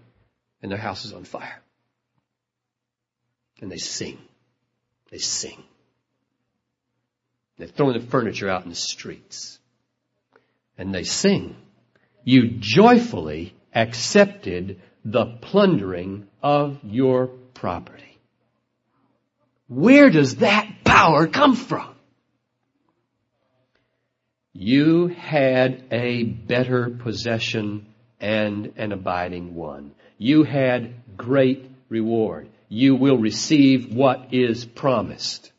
and their house is on fire. And they sing. They sing. They're throwing the furniture out in the streets. And they sing. You joyfully accepted the plundering of your property. Where does that power come from? You had a better possession and an abiding one. You had great reward. You will receive what is promised.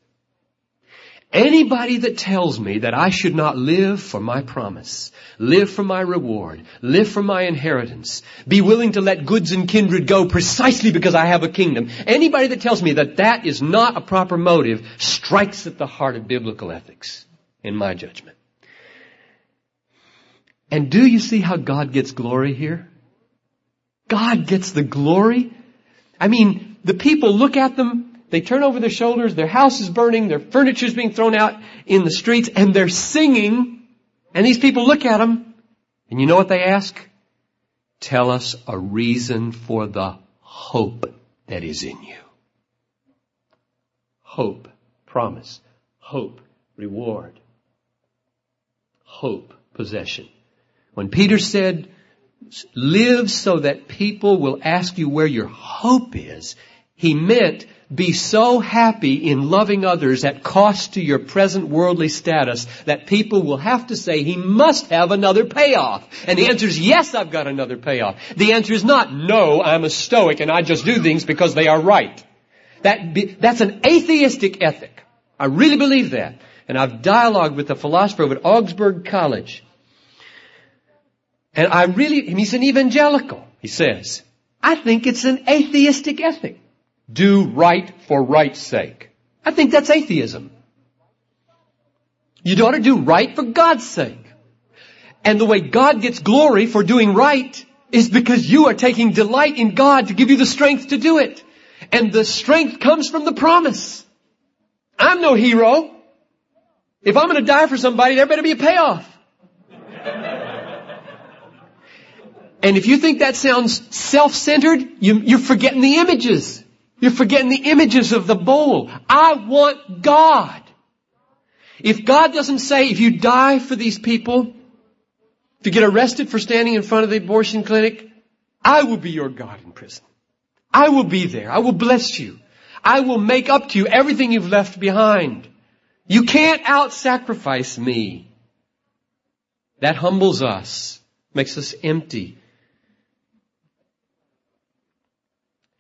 Anybody that tells me that I should not live for my promise, live for my reward, live for my inheritance, be willing to let goods and kindred go precisely because I have a kingdom, anybody that tells me that that is not a proper motive strikes at the heart of biblical ethics, in my judgment. And do you see how God gets glory here? God gets the glory. I mean, the people look at them, they turn over their shoulders, their house is burning, their furniture is being thrown out in the streets, and they're singing, and these people look at them, and you know what they ask? Tell us a reason for the hope that is in you. Hope, promise, hope, reward, hope, possession. When Peter said, live so that people will ask you where your hope is, he meant be so happy in loving others at cost to your present worldly status that people will have to say he must have another payoff. And the answer is yes, I've got another payoff. The answer is not no, I'm a stoic and I just do things because they are right. That be, that's an atheistic ethic. I really believe that. And I've dialogued with a philosopher at Augsburg College and I really, he's an evangelical, he says. I think it's an atheistic ethic. Do right for right's sake. I think that's atheism. You ought to do right for God's sake. And the way God gets glory for doing right is because you are taking delight in God to give you the strength to do it. And the strength comes from the promise. I'm no hero. If I'm going to die for somebody, there better be a payoff. And if you think that sounds self-centered, you, are forgetting the images. You're forgetting the images of the bowl. I want God. If God doesn't say, if you die for these people, to get arrested for standing in front of the abortion clinic, I will be your God in prison. I will be there. I will bless you. I will make up to you everything you've left behind. You can't out-sacrifice me. That humbles us, makes us empty,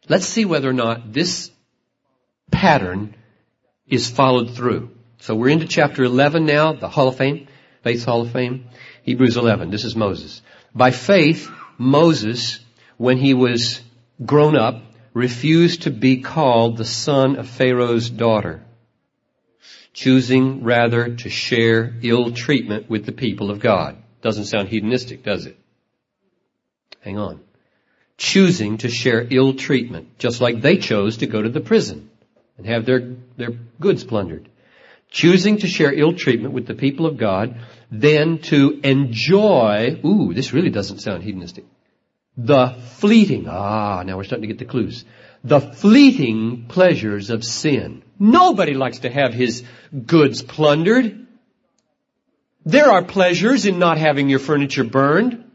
Let's see whether or not this pattern is followed through. So we're into chapter 11 now, the Hall of Fame, Faith Hall of Fame. Hebrews 11, this is Moses. By faith, Moses, when he was grown up, refused to be called the son of Pharaoh's daughter, choosing rather to share ill treatment with the people of God. Doesn't sound hedonistic, does it? Hang on choosing to share ill treatment, just like they chose to go to the prison and have their, their goods plundered. Choosing to share ill treatment with the people of God, then to enjoy, ooh, this really doesn't sound hedonistic. The fleeting, ah, now we're starting to get the clues. The fleeting pleasures of sin. Nobody likes to have his goods plundered. There are pleasures in not having your furniture burned.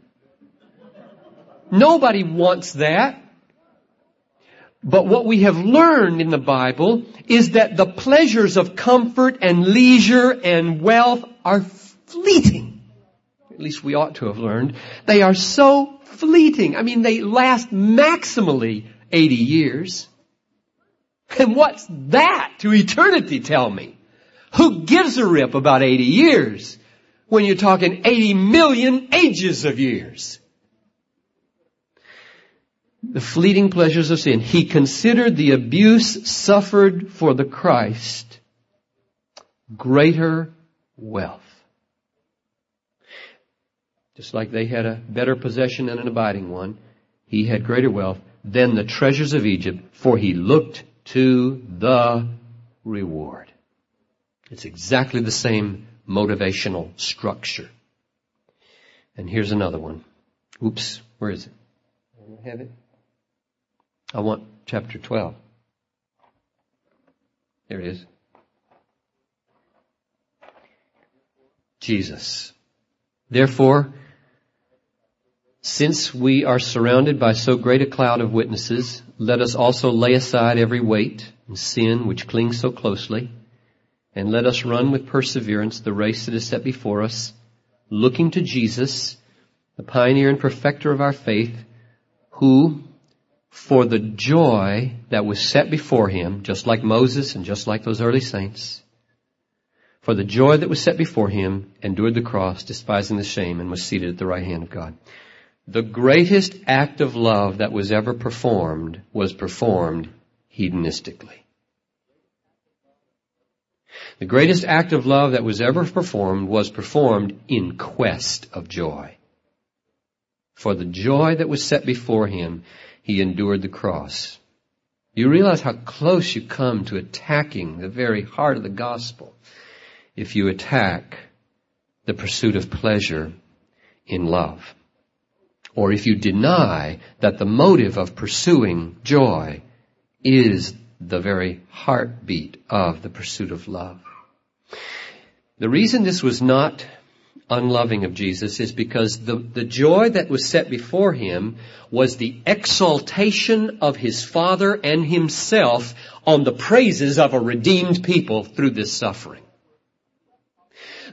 Nobody wants that. But what we have learned in the Bible is that the pleasures of comfort and leisure and wealth are fleeting. At least we ought to have learned. They are so fleeting. I mean, they last maximally 80 years. And what's that to eternity, tell me? Who gives a rip about 80 years when you're talking 80 million ages of years? The fleeting pleasures of sin. He considered the abuse suffered for the Christ greater wealth. Just like they had a better possession and an abiding one, he had greater wealth than the treasures of Egypt, for he looked to the reward. It's exactly the same motivational structure. And here's another one. Oops, where is it? I have it. I want chapter 12. There it is. Jesus. Therefore, since we are surrounded by so great a cloud of witnesses, let us also lay aside every weight and sin which clings so closely, and let us run with perseverance the race that is set before us, looking to Jesus, the pioneer and perfecter of our faith, who, for the joy that was set before him, just like Moses and just like those early saints, for the joy that was set before him, endured the cross, despising the shame, and was seated at the right hand of God. The greatest act of love that was ever performed was performed hedonistically. The greatest act of love that was ever performed was performed in quest of joy. For the joy that was set before him, he endured the cross. You realize how close you come to attacking the very heart of the gospel if you attack the pursuit of pleasure in love. Or if you deny that the motive of pursuing joy is the very heartbeat of the pursuit of love. The reason this was not unloving of Jesus is because the, the joy that was set before him was the exaltation of his Father and himself on the praises of a redeemed people through this suffering.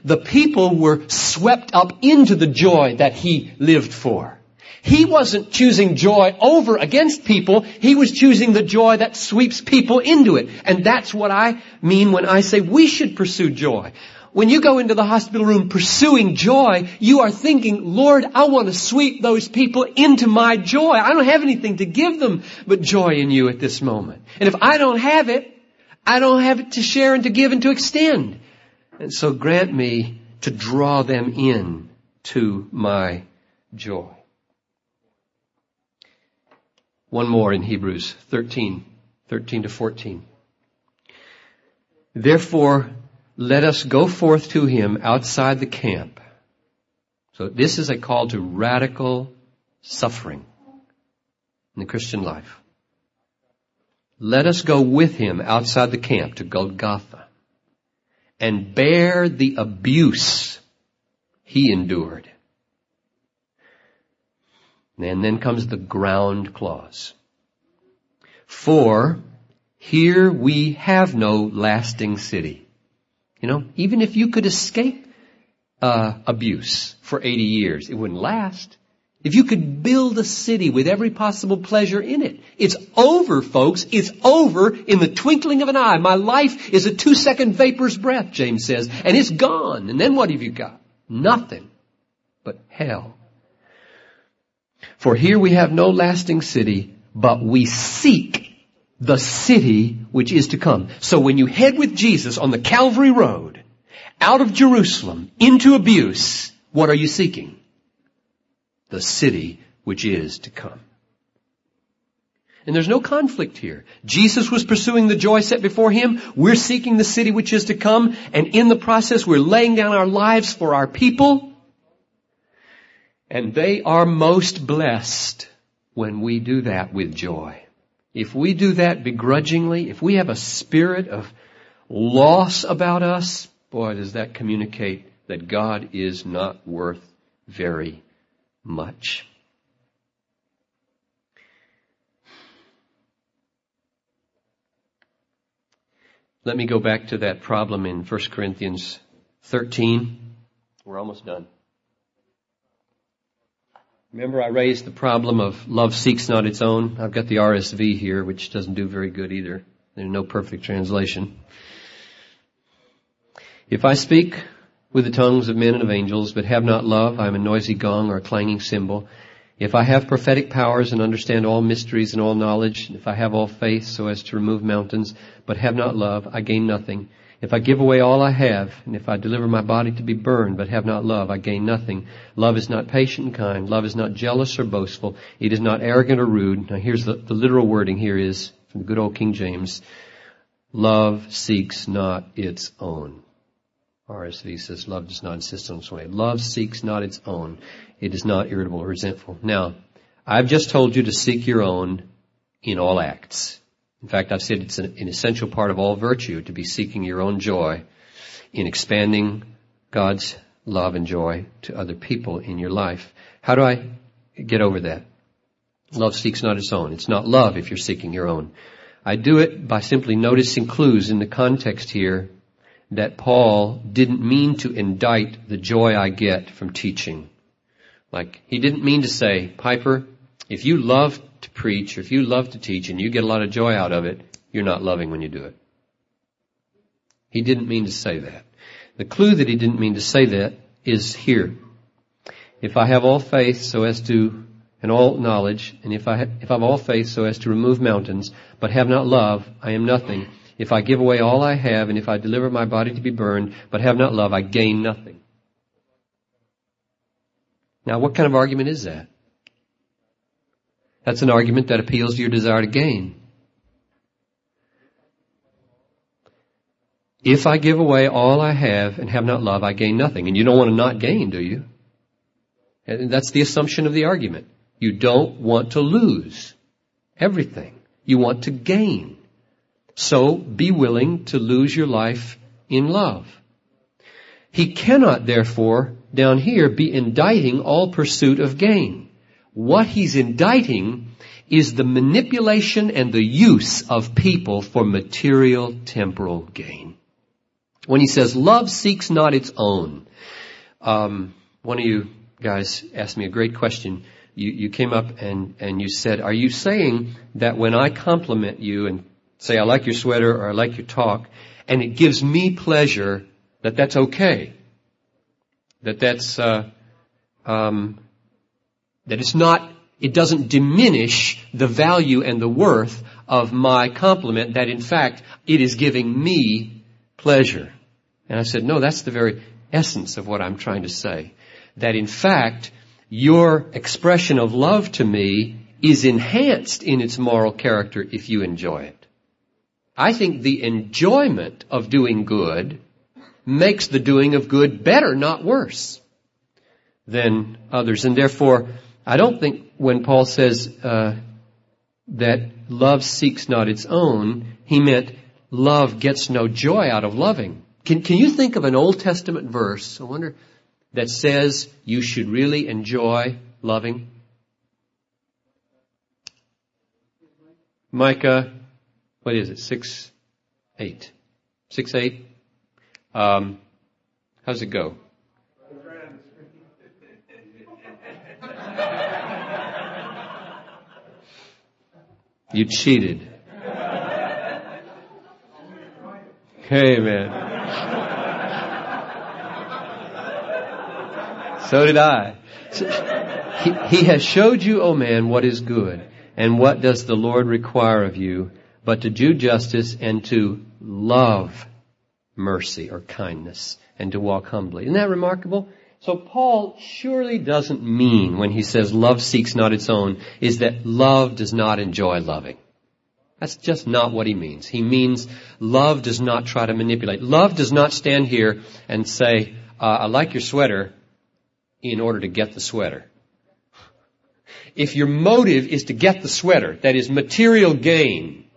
The people were swept up into the joy that he lived for. He wasn't choosing joy over against people. He was choosing the joy that sweeps people into it. And that's what I mean when I say we should pursue joy. When you go into the hospital room pursuing joy, you are thinking, Lord, I want to sweep those people into my joy. I don't have anything to give them but joy in you at this moment. And if I don't have it, I don't have it to share and to give and to extend. And so grant me to draw them in to my joy. One more in Hebrews 13, 13 to 14. Therefore, let us go forth to him outside the camp. So this is a call to radical suffering in the Christian life. Let us go with him outside the camp to Golgotha and bear the abuse he endured and then comes the ground clause. For here we have no lasting city. You know, even if you could escape uh, abuse for 80 years, it wouldn't last. If you could build a city with every possible pleasure in it, it's over, folks. It's over in the twinkling of an eye. My life is a two second vapor's breath, James says, and it's gone. And then what have you got? Nothing but hell. For here we have no lasting city, but we seek the city which is to come. So when you head with Jesus on the Calvary Road, out of Jerusalem, into abuse, what are you seeking? The city which is to come. And there's no conflict here. Jesus was pursuing the joy set before him. We're seeking the city which is to come. And in the process, we're laying down our lives for our people. And they are most blessed when we do that with joy. If we do that begrudgingly, if we have a spirit of loss about us, boy, does that communicate that God is not worth very much. Let me go back to that problem in 1 Corinthians 13. We're almost done. Remember I raised the problem of love seeks not its own? I've got the RSV here, which doesn't do very good either. There's no perfect translation. If I speak with the tongues of men and of angels, but have not love, I am a noisy gong or a clanging cymbal. If I have prophetic powers and understand all mysteries and all knowledge, if I have all faith so as to remove mountains, but have not love, I gain nothing. If I give away all I have, and if I deliver my body to be burned, but have not love, I gain nothing. Love is not patient and kind. Love is not jealous or boastful. It is not arrogant or rude. Now here's the, the literal wording here is from the good old King James. Love seeks not its own. RSV says love does not insist on its way. Love seeks not its own. It is not irritable or resentful. Now, I've just told you to seek your own in all acts. In fact, I've said it's an, an essential part of all virtue to be seeking your own joy in expanding God's love and joy to other people in your life. How do I get over that? Love seeks not its own. It's not love if you're seeking your own. I do it by simply noticing clues in the context here that Paul didn't mean to indict the joy I get from teaching. Like, he didn't mean to say, Piper, if you love to preach, or if you love to teach and you get a lot of joy out of it, you're not loving when you do it. He didn't mean to say that. The clue that he didn't mean to say that is here. If I have all faith so as to, and all knowledge, and if I, if I have all faith so as to remove mountains, but have not love, I am nothing. If I give away all I have, and if I deliver my body to be burned, but have not love, I gain nothing. Now, what kind of argument is that? That's an argument that appeals to your desire to gain. If I give away all I have and have not love, I gain nothing. And you don't want to not gain, do you? And that's the assumption of the argument. You don't want to lose everything. You want to gain. So be willing to lose your life in love. He cannot, therefore, down here, be indicting all pursuit of gain. What he's indicting is the manipulation and the use of people for material temporal gain. When he says, love seeks not its own, um, one of you guys asked me a great question. You, you came up and, and you said, are you saying that when I compliment you and say, I like your sweater or I like your talk, and it gives me pleasure, that that's okay? That that's, uh, um, that it's not, it doesn't diminish the value and the worth of my compliment, that in fact, it is giving me pleasure. And I said, no, that's the very essence of what I'm trying to say. That in fact, your expression of love to me is enhanced in its moral character if you enjoy it. I think the enjoyment of doing good makes the doing of good better, not worse, than others. And therefore, I don't think when Paul says uh, that love seeks not its own, he meant love gets no joy out of loving. Can, can you think of an Old Testament verse, I wonder, that says you should really enjoy loving? Micah, what is it, 6, 8? 6, 8? Um, how's it go? You cheated. Hey, man. So did I. He, he has showed you, O oh man, what is good, and what does the Lord require of you, but to do justice and to love mercy or kindness, and to walk humbly. Isn't that remarkable? So Paul surely doesn't mean when he says love seeks not its own, is that love does not enjoy loving. That's just not what he means. He means love does not try to manipulate. Love does not stand here and say, uh, I like your sweater, in order to get the sweater. If your motive is to get the sweater, that is material gain,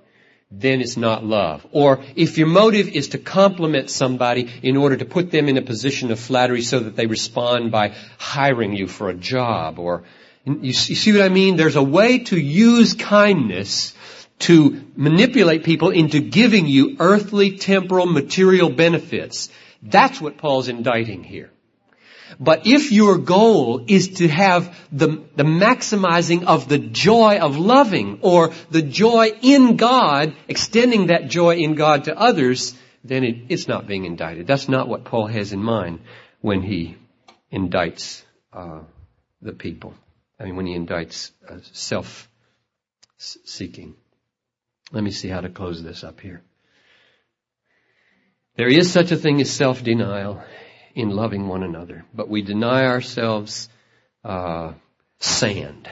then it's not love. Or if your motive is to compliment somebody in order to put them in a position of flattery so that they respond by hiring you for a job or, you see what I mean? There's a way to use kindness to manipulate people into giving you earthly, temporal, material benefits. That's what Paul's indicting here. But if your goal is to have the, the maximizing of the joy of loving or the joy in God, extending that joy in God to others, then it, it's not being indicted. That's not what Paul has in mind when he indicts uh, the people. I mean, when he indicts uh, self-seeking. Let me see how to close this up here. There is such a thing as self-denial in loving one another. But we deny ourselves uh, sand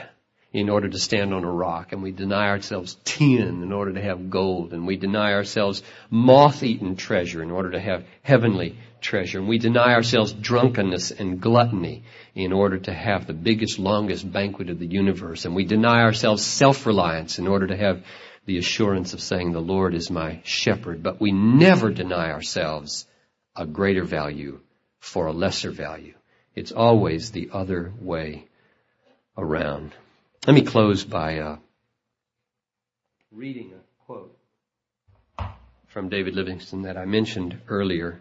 in order to stand on a rock, and we deny ourselves tin in order to have gold, and we deny ourselves moth-eaten treasure in order to have heavenly treasure, and we deny ourselves drunkenness and gluttony in order to have the biggest, longest banquet of the universe, and we deny ourselves self-reliance in order to have the assurance of saying the Lord is my shepherd, but we never deny ourselves a greater value for a lesser value. It's always the other way around. Let me close by uh, reading a quote from David Livingstone that I mentioned earlier.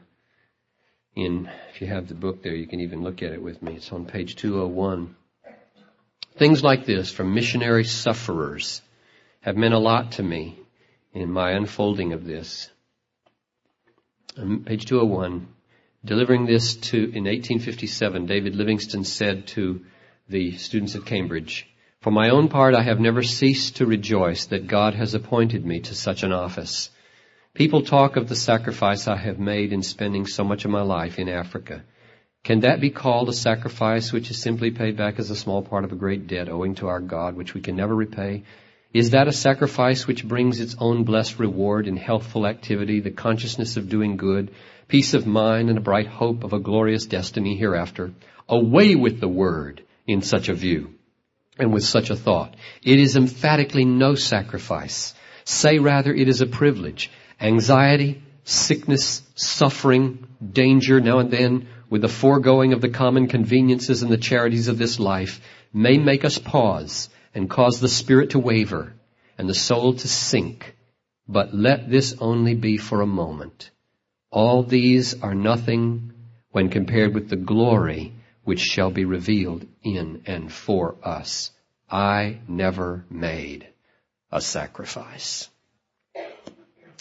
in, if you have the book there, you can even look at it with me. It's on page 201. Things like this from missionary sufferers have meant a lot to me in my unfolding of this. Um, page 201. Delivering this to, in 1857, David Livingstone said to the students at Cambridge, For my own part, I have never ceased to rejoice that God has appointed me to such an office. People talk of the sacrifice I have made in spending so much of my life in Africa. Can that be called a sacrifice which is simply paid back as a small part of a great debt owing to our God which we can never repay? Is that a sacrifice which brings its own blessed reward in healthful activity, the consciousness of doing good, peace of mind, and a bright hope of a glorious destiny hereafter? Away with the word in such a view and with such a thought. It is emphatically no sacrifice. Say rather it is a privilege. Anxiety, sickness, suffering, danger now and then with the foregoing of the common conveniences and the charities of this life may make us pause and cause the spirit to waver and the soul to sink. But let this only be for a moment. All these are nothing when compared with the glory which shall be revealed in and for us. I never made a sacrifice.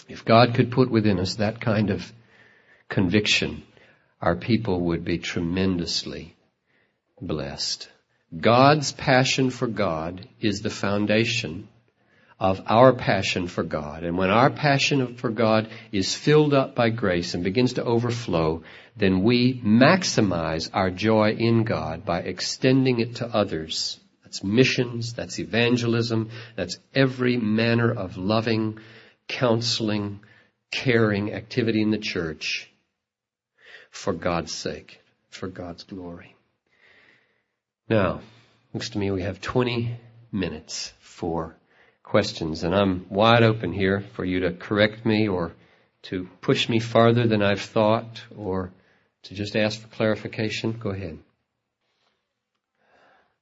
If God could put within us that kind of conviction, our people would be tremendously blessed. God's passion for God is the foundation of our passion for God. And when our passion for God is filled up by grace and begins to overflow, then we maximize our joy in God by extending it to others. That's missions, that's evangelism, that's every manner of loving, counseling, caring activity in the church for God's sake, for God's glory. Now, looks to me we have 20 minutes for questions, and I'm wide open here for you to correct me or to push me farther than I've thought or to just ask for clarification. Go ahead.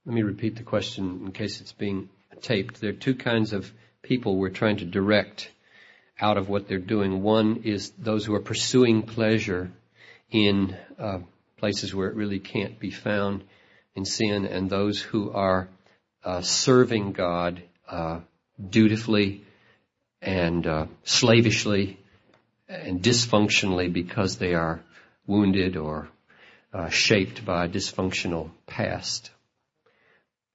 Let me repeat the question in case it's being taped. There are two kinds of people we're trying to direct out of what they're doing. One is those who are pursuing pleasure in uh, places where it really can't be found in sin, and those who are uh, serving God uh, dutifully and uh, slavishly and dysfunctionally because they are wounded or uh, shaped by a dysfunctional past.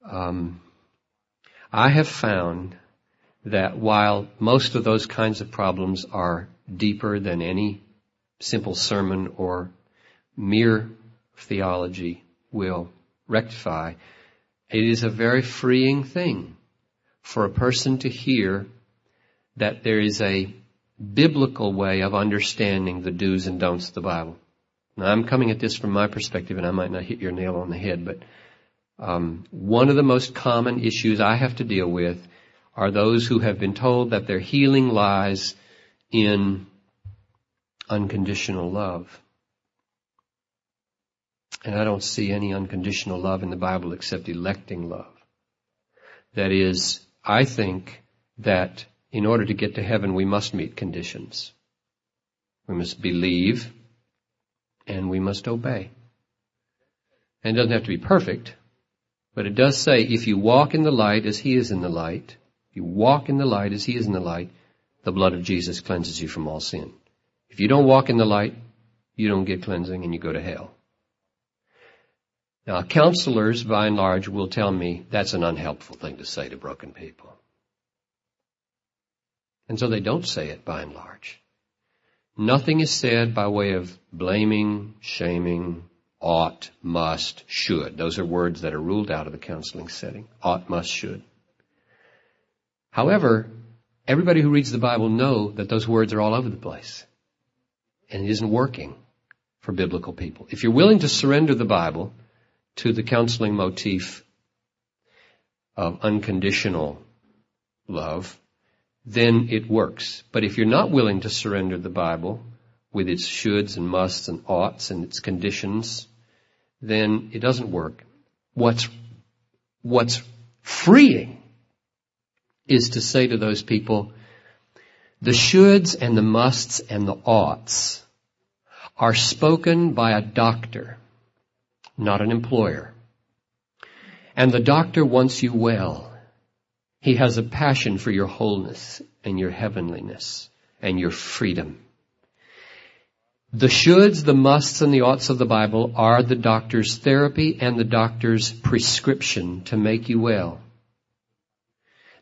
Um, I have found that while most of those kinds of problems are deeper than any simple sermon or mere theology will rectify. It is a very freeing thing for a person to hear that there is a biblical way of understanding the do's and don'ts of the Bible. Now I'm coming at this from my perspective and I might not hit your nail on the head, but um, one of the most common issues I have to deal with are those who have been told that their healing lies in unconditional love. And I don't see any unconditional love in the Bible except electing love. That is, I think that in order to get to heaven, we must meet conditions. We must believe and we must obey. And it doesn't have to be perfect, but it does say if you walk in the light as he is in the light, if you walk in the light as he is in the light, the blood of Jesus cleanses you from all sin. If you don't walk in the light, you don't get cleansing and you go to hell. Now, counselors, by and large, will tell me that's an unhelpful thing to say to broken people. And so they don't say it by and large. Nothing is said by way of blaming, shaming, ought, must, should. Those are words that are ruled out of the counseling setting. Ought, must, should. However, everybody who reads the Bible know that those words are all over the place and it isn't working for biblical people. If you're willing to surrender the Bible to the counseling motif of unconditional love, then it works. But if you're not willing to surrender the Bible with its shoulds and musts and oughts and its conditions, then it doesn't work. What's, what's freeing is to say to those people, the shoulds and the musts and the oughts are spoken by a doctor, not an employer. And the doctor wants you well. He has a passion for your wholeness and your heavenliness and your freedom. The shoulds, the musts, and the oughts of the Bible are the doctor's therapy and the doctor's prescription to make you well.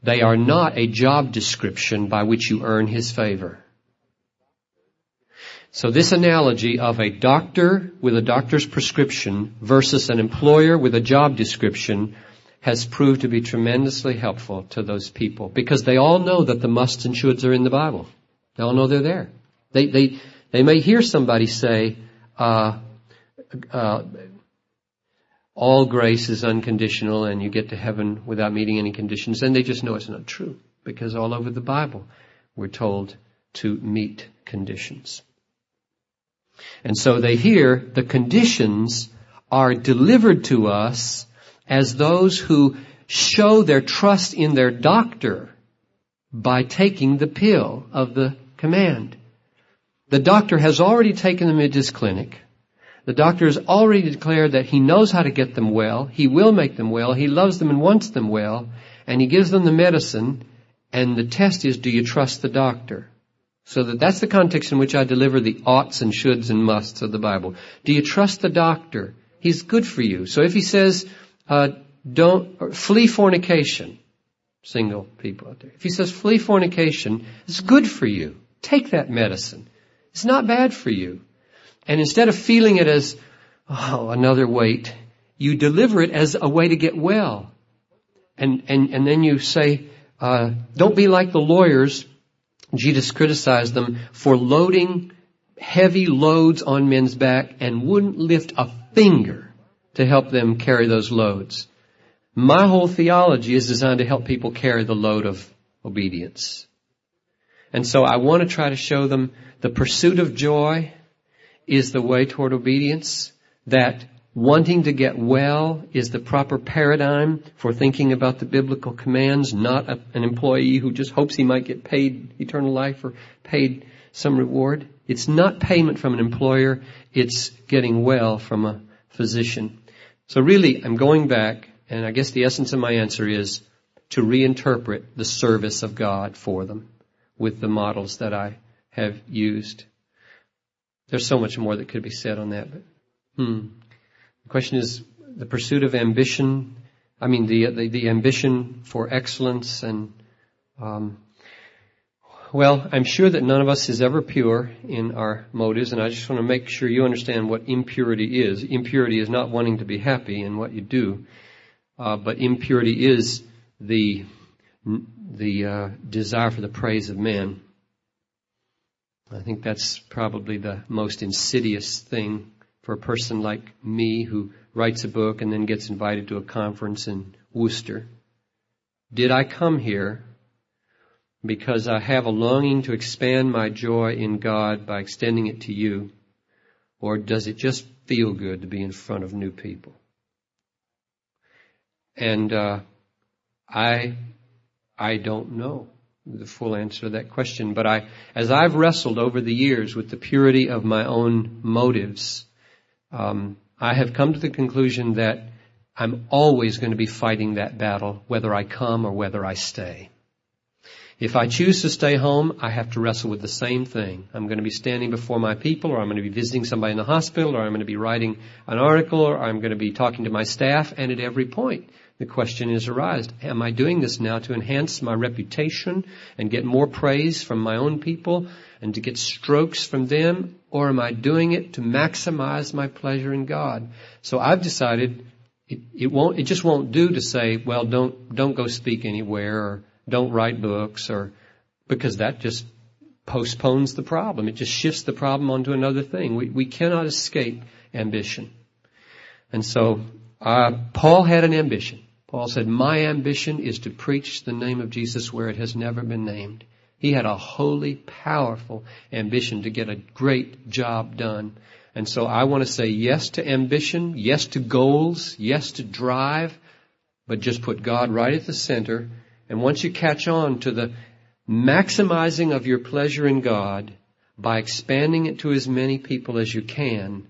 They are not a job description by which you earn his favor. So this analogy of a doctor with a doctor's prescription versus an employer with a job description has proved to be tremendously helpful to those people because they all know that the musts and shoulds are in the Bible. They all know they're there. They, they, they may hear somebody say, uh, uh, all grace is unconditional and you get to heaven without meeting any conditions, and they just know it's not true because all over the Bible we're told to meet conditions. And so they hear the conditions are delivered to us as those who show their trust in their doctor by taking the pill of the command. The doctor has already taken them into his clinic. The doctor has already declared that he knows how to get them well. He will make them well. He loves them and wants them well. And he gives them the medicine. And the test is, do you trust the doctor? So that that's the context in which I deliver the oughts and shoulds and musts of the Bible. Do you trust the doctor? He's good for you. So if he says, uh, don't, flee fornication, single people out there. If he says flee fornication, it's good for you. Take that medicine. It's not bad for you. And instead of feeling it as, oh, another weight, you deliver it as a way to get well. And, and, and then you say, uh, don't be like the lawyers Jesus criticized them for loading heavy loads on men's back and wouldn't lift a finger to help them carry those loads. My whole theology is designed to help people carry the load of obedience. And so I want to try to show them the pursuit of joy is the way toward obedience, that wanting to get well is the proper paradigm for thinking about the biblical commands, not a, an employee who just hopes he might get paid eternal life or paid some reward. It's not payment from an employer, it's getting well from a physician. So really, I'm going back, and I guess the essence of my answer is to reinterpret the service of God for them with the models that I have used. There's so much more that could be said on that, but hmm. Question is the pursuit of ambition. I mean, the the, the ambition for excellence and. Um, well, I'm sure that none of us is ever pure in our motives, and I just want to make sure you understand what impurity is. Impurity is not wanting to be happy in what you do, uh, but impurity is the the uh, desire for the praise of men. I think that's probably the most insidious thing for a person like me who writes a book and then gets invited to a conference in Worcester. Did I come here because I have a longing to expand my joy in God by extending it to you? Or does it just feel good to be in front of new people? And uh, I, I don't know the full answer to that question, but I, as I've wrestled over the years with the purity of my own motives, um, I have come to the conclusion that I'm always going to be fighting that battle, whether I come or whether I stay. If I choose to stay home, I have to wrestle with the same thing. I'm going to be standing before my people, or I'm going to be visiting somebody in the hospital, or I'm going to be writing an article, or I'm going to be talking to my staff, and at every point, the question is arised, am I doing this now to enhance my reputation and get more praise from my own people and to get strokes from them, or am I doing it to maximize my pleasure in God? So I've decided it, it won't, it just won't do to say, well, don't, don't go speak anywhere or don't write books or, because that just postpones the problem. It just shifts the problem onto another thing. We, we cannot escape ambition. And so, uh, Paul had an ambition. Paul said, my ambition is to preach the name of Jesus where it has never been named. He had a holy, powerful ambition to get a great job done. And so I want to say yes to ambition, yes to goals, yes to drive, but just put God right at the center. And once you catch on to the maximizing of your pleasure in God, by expanding it to as many people as you can,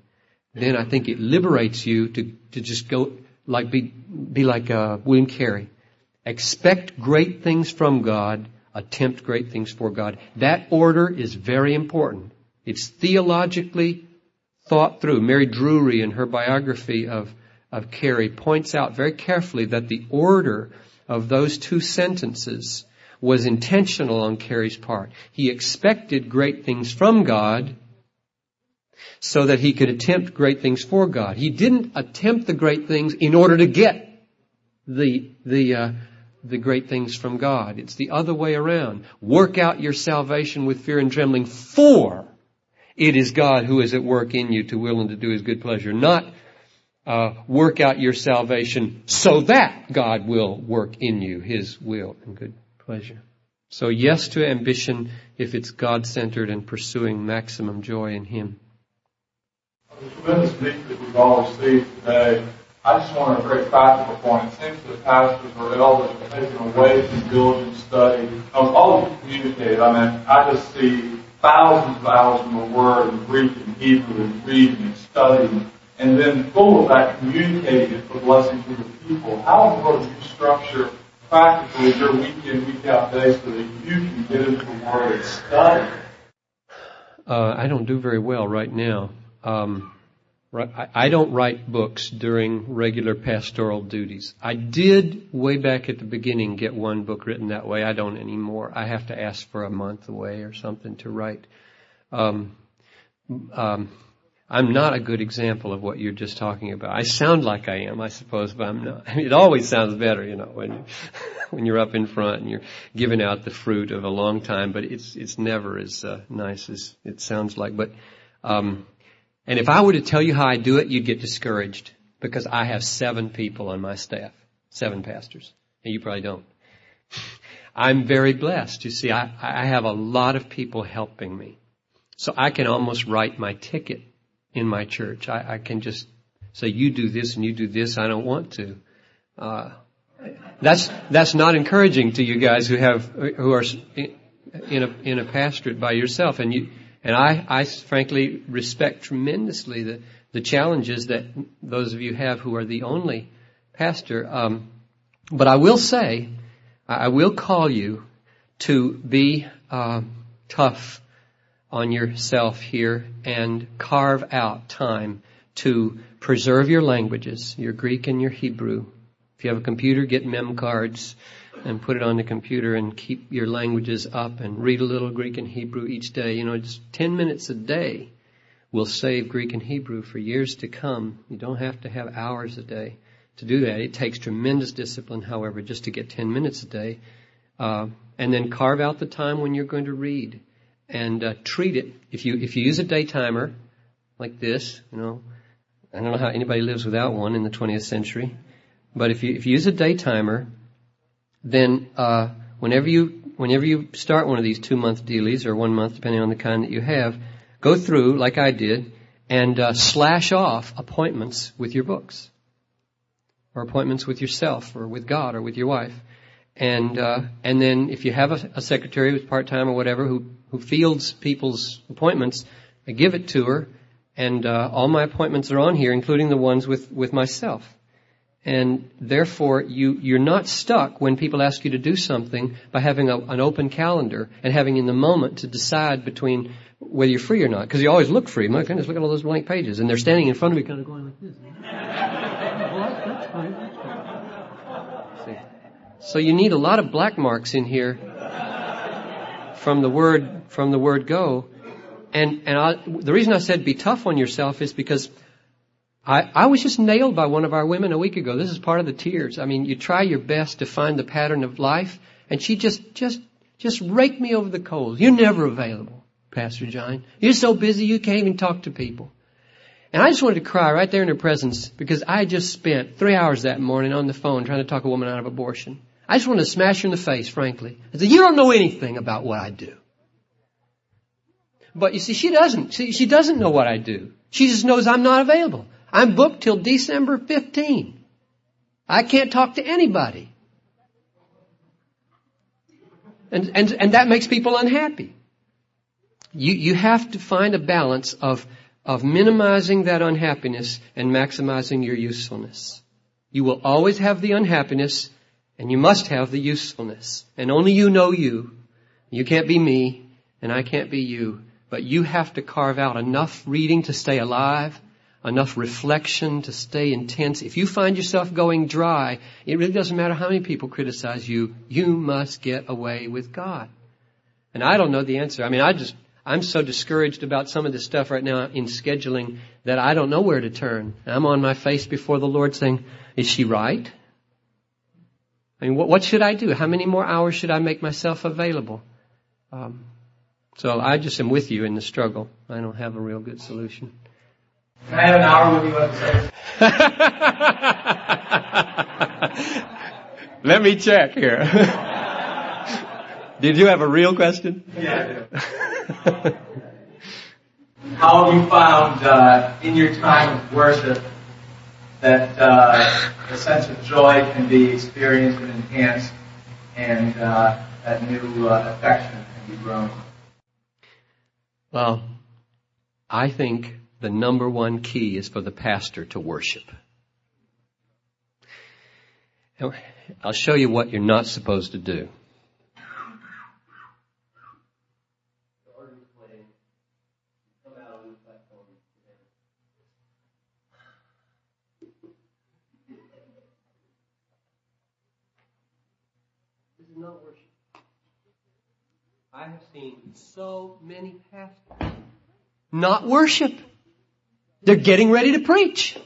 then I think it liberates you to, to just go like be be like uh, William Carey. Expect great things from God, attempt great things for God. That order is very important. It's theologically thought through. Mary Drewery in her biography of, of Carey points out very carefully that the order of those two sentences was intentional on Carey's part. He expected great things from God so that he could attempt great things for God. He didn't attempt the great things in order to get the, the, uh, the great things from God. It's the other way around. Work out your salvation with fear and trembling for it is God who is at work in you to will and to do his good pleasure. Not uh, work out your salvation so that God will work in you his will and good pleasure. So yes to ambition if it's God-centered and pursuing maximum joy in him. The tremendous that we've all today, I just want to create practical point. It seems that pastors or elders are taking away from diligent study. Of all of you communicated, I mean, I just see thousands of hours in the Word in Greek and Hebrew and reading and studying, and then full of that communicating it for blessing to the people. How in the world do you structure practically your week in, week out day so that you can get into the Word and study? Uh, I don't do very well right now. Um, I don't write books during regular pastoral duties. I did way back at the beginning get one book written that way. I don't anymore. I have to ask for a month away or something to write. Um, um, I'm not a good example of what you're just talking about. I sound like I am, I suppose, but I'm not. I mean, it always sounds better, you know, when when you're up in front and you're giving out the fruit of a long time. But it's it's never as uh, nice as it sounds like. But um, and if I were to tell you how I do it, you'd get discouraged because I have seven people on my staff, seven pastors, and you probably don't. I'm very blessed. You see, I, I have a lot of people helping me. So I can almost write my ticket in my church. I, I can just say, you do this and you do this. I don't want to. Uh, that's, that's not encouraging to you guys who have, who are in a, in a pastorate by yourself and you, and I, I frankly respect tremendously the, the challenges that those of you have who are the only pastor. Um, but I will say, I will call you to be uh, tough on yourself here and carve out time to preserve your languages, your Greek and your Hebrew. If you have a computer, get mem cards and put it on the computer and keep your languages up and read a little Greek and Hebrew each day. You know, just 10 minutes a day will save Greek and Hebrew for years to come. You don't have to have hours a day to do that. It takes tremendous discipline, however, just to get 10 minutes a day. Uh, and then carve out the time when you're going to read and uh, treat it. If you if you use a day timer like this, you know, I don't know how anybody lives without one in the 20th century, but if you if you use a day timer then uh, whenever you whenever you start one of these two month dealies or one month, depending on the kind that you have, go through like I did and uh, slash off appointments with your books or appointments with yourself or with God or with your wife. And uh, and then if you have a, a secretary who's part time or whatever who who fields people's appointments, I give it to her, and uh, all my appointments are on here, including the ones with with myself. And therefore, you, you're not stuck when people ask you to do something by having a, an open calendar and having in the moment to decide between whether you're free or not. Because you always look free. My goodness, look at all those blank pages. And they're standing in front of you kind of going like this. well, that's fine, that's fine. See. So you need a lot of black marks in here from the word, from the word go. And, and I, the reason I said be tough on yourself is because I, I was just nailed by one of our women a week ago. This is part of the tears. I mean, you try your best to find the pattern of life, and she just, just, just raked me over the coals. You're never available, Pastor John. You're so busy you can't even talk to people. And I just wanted to cry right there in her presence because I just spent three hours that morning on the phone trying to talk a woman out of abortion. I just wanted to smash her in the face, frankly. I said, you don't know anything about what I do. But you see, she doesn't. She, she doesn't know what I do. She just knows I'm not available. I'm booked till December 15. I can't talk to anybody. And, and, and that makes people unhappy. You, you have to find a balance of, of minimizing that unhappiness and maximizing your usefulness. You will always have the unhappiness and you must have the usefulness. And only you know you. You can't be me and I can't be you. But you have to carve out enough reading to stay alive, enough reflection to stay intense. If you find yourself going dry, it really doesn't matter how many people criticize you. You must get away with God. And I don't know the answer. I mean, I just, I'm so discouraged about some of this stuff right now in scheduling that I don't know where to turn. I'm on my face before the Lord saying, is she right? I mean, what, what should I do? How many more hours should I make myself available? Um, so I just am with you in the struggle. I don't have a real good solution. Can I have an hour with you on the Let me check here. Did you have a real question? Yeah, How have you found uh, in your time of worship that uh, the sense of joy can be experienced and enhanced, and uh, that new uh, affection can be grown? Well, I think the number one key is for the pastor to worship. I'll show you what you're not supposed to do. not worship. I have seen so many pastors not worship. They're getting ready to preach.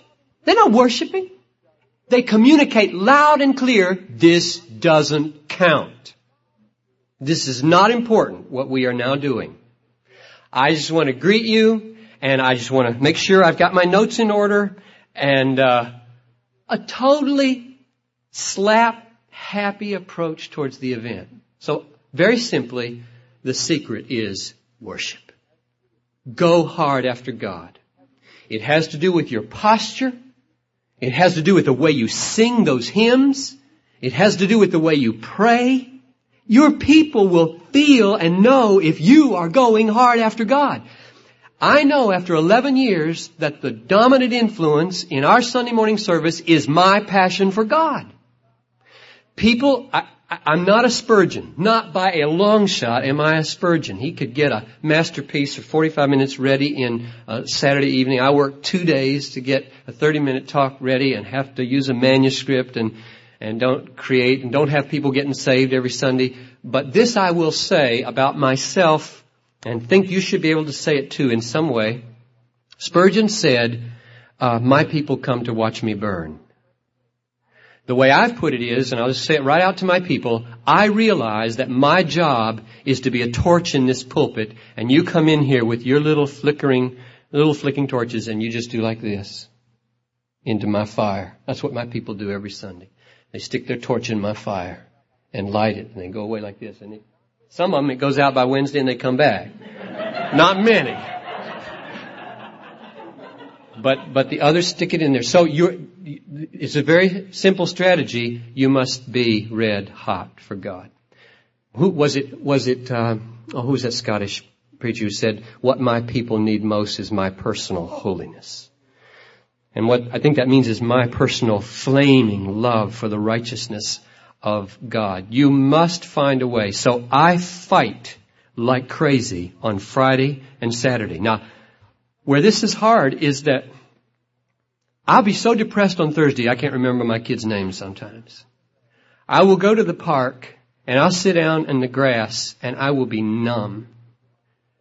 They're not worshiping. They communicate loud and clear, this doesn't count. This is not important, what we are now doing. I just want to greet you, and I just want to make sure I've got my notes in order, and uh, a totally slap happy approach towards the event. So, very simply, the secret is worship. Go hard after God. It has to do with your posture. It has to do with the way you sing those hymns. It has to do with the way you pray. Your people will feel and know if you are going hard after God. I know after 11 years that the dominant influence in our Sunday morning service is my passion for God. People, am not a Spurgeon. Not by a long shot am I a Spurgeon. He could get a masterpiece of 45 minutes ready in a Saturday evening. I work two days to get a 30 minute talk ready and have to use a manuscript and, and don't create and don't have people getting saved every Sunday. But this I will say about myself and think you should be able to say it too in some way. Spurgeon said, uh, my people come to watch me burn. The way I've put it is, and I'll just say it right out to my people, I realize that my job is to be a torch in this pulpit, and you come in here with your little flickering, little flicking torches, and you just do like this into my fire. That's what my people do every Sunday. They stick their torch in my fire and light it, and they go away like this. And it, some of them, it goes out by Wednesday and they come back. Not many. But, but the others stick it in there. So you're, it's a very simple strategy. You must be red hot for God. Who was it? Was it? Uh, oh, who's that Scottish preacher who said, "What my people need most is my personal holiness." And what I think that means is my personal flaming love for the righteousness of God. You must find a way. So I fight like crazy on Friday and Saturday. Now, where this is hard is that I'll be so depressed on Thursday I can't remember my kids' names sometimes. I will go to the park and I'll sit down in the grass and I will be numb.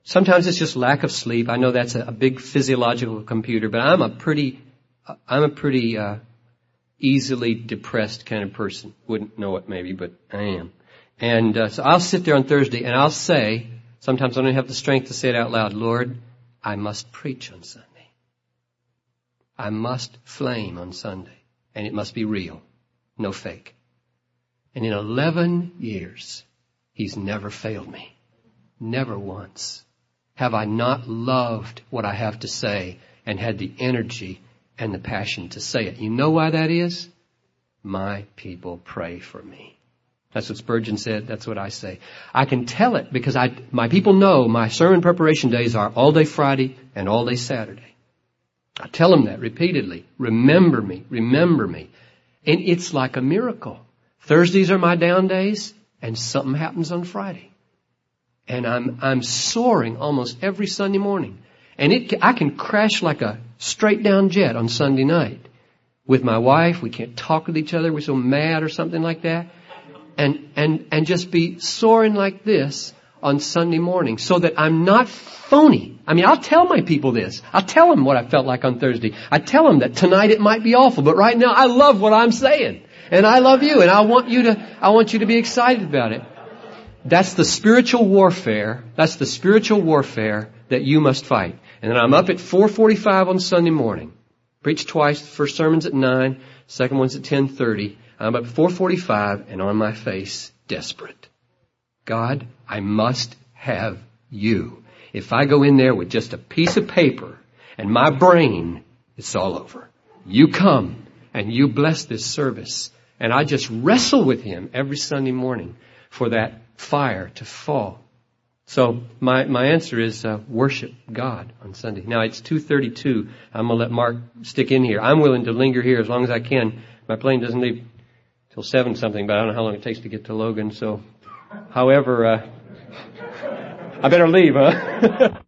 Sometimes it's just lack of sleep. I know that's a, a big physiological computer, but I'm a pretty, I'm a pretty, uh, easily depressed kind of person. Wouldn't know it maybe, but I am. And uh, so I'll sit there on Thursday and I'll say, sometimes I don't have the strength to say it out loud, Lord, I must preach on Sunday. I must flame on Sunday. And it must be real. No fake. And in 11 years, He's never failed me. Never once. Have I not loved what I have to say and had the energy and the passion to say it? You know why that is? My people pray for me. That's what Spurgeon said. That's what I say. I can tell it because I, my people know my sermon preparation days are all day Friday and all day Saturday. I tell them that repeatedly. Remember me. Remember me. And it's like a miracle. Thursdays are my down days and something happens on Friday. And I'm, I'm soaring almost every Sunday morning. And it, I can crash like a straight down jet on Sunday night with my wife. We can't talk with each other. We're so mad or something like that. And, and, and just be soaring like this on Sunday morning so that I'm not phony. I mean, I'll tell my people this. I'll tell them what I felt like on Thursday. I tell them that tonight it might be awful, but right now I love what I'm saying. And I love you and I want you to, I want you to be excited about it. That's the spiritual warfare. That's the spiritual warfare that you must fight. And then I'm up at 4:45 on Sunday morning. Preach twice. The first sermon's at 9, second one's at 10:30. I'm up at 4:45 and on my face, desperate. God, I must have you. If I go in there with just a piece of paper and my brain, it's all over. You come and you bless this service. And I just wrestle with him every Sunday morning for that fire to fall. So my, my answer is uh, worship God on Sunday. Now it's 2.32. I'm going to let Mark stick in here. I'm willing to linger here as long as I can. My plane doesn't leave till 7 something, but I don't know how long it takes to get to Logan. So, however, uh, I better leave, huh?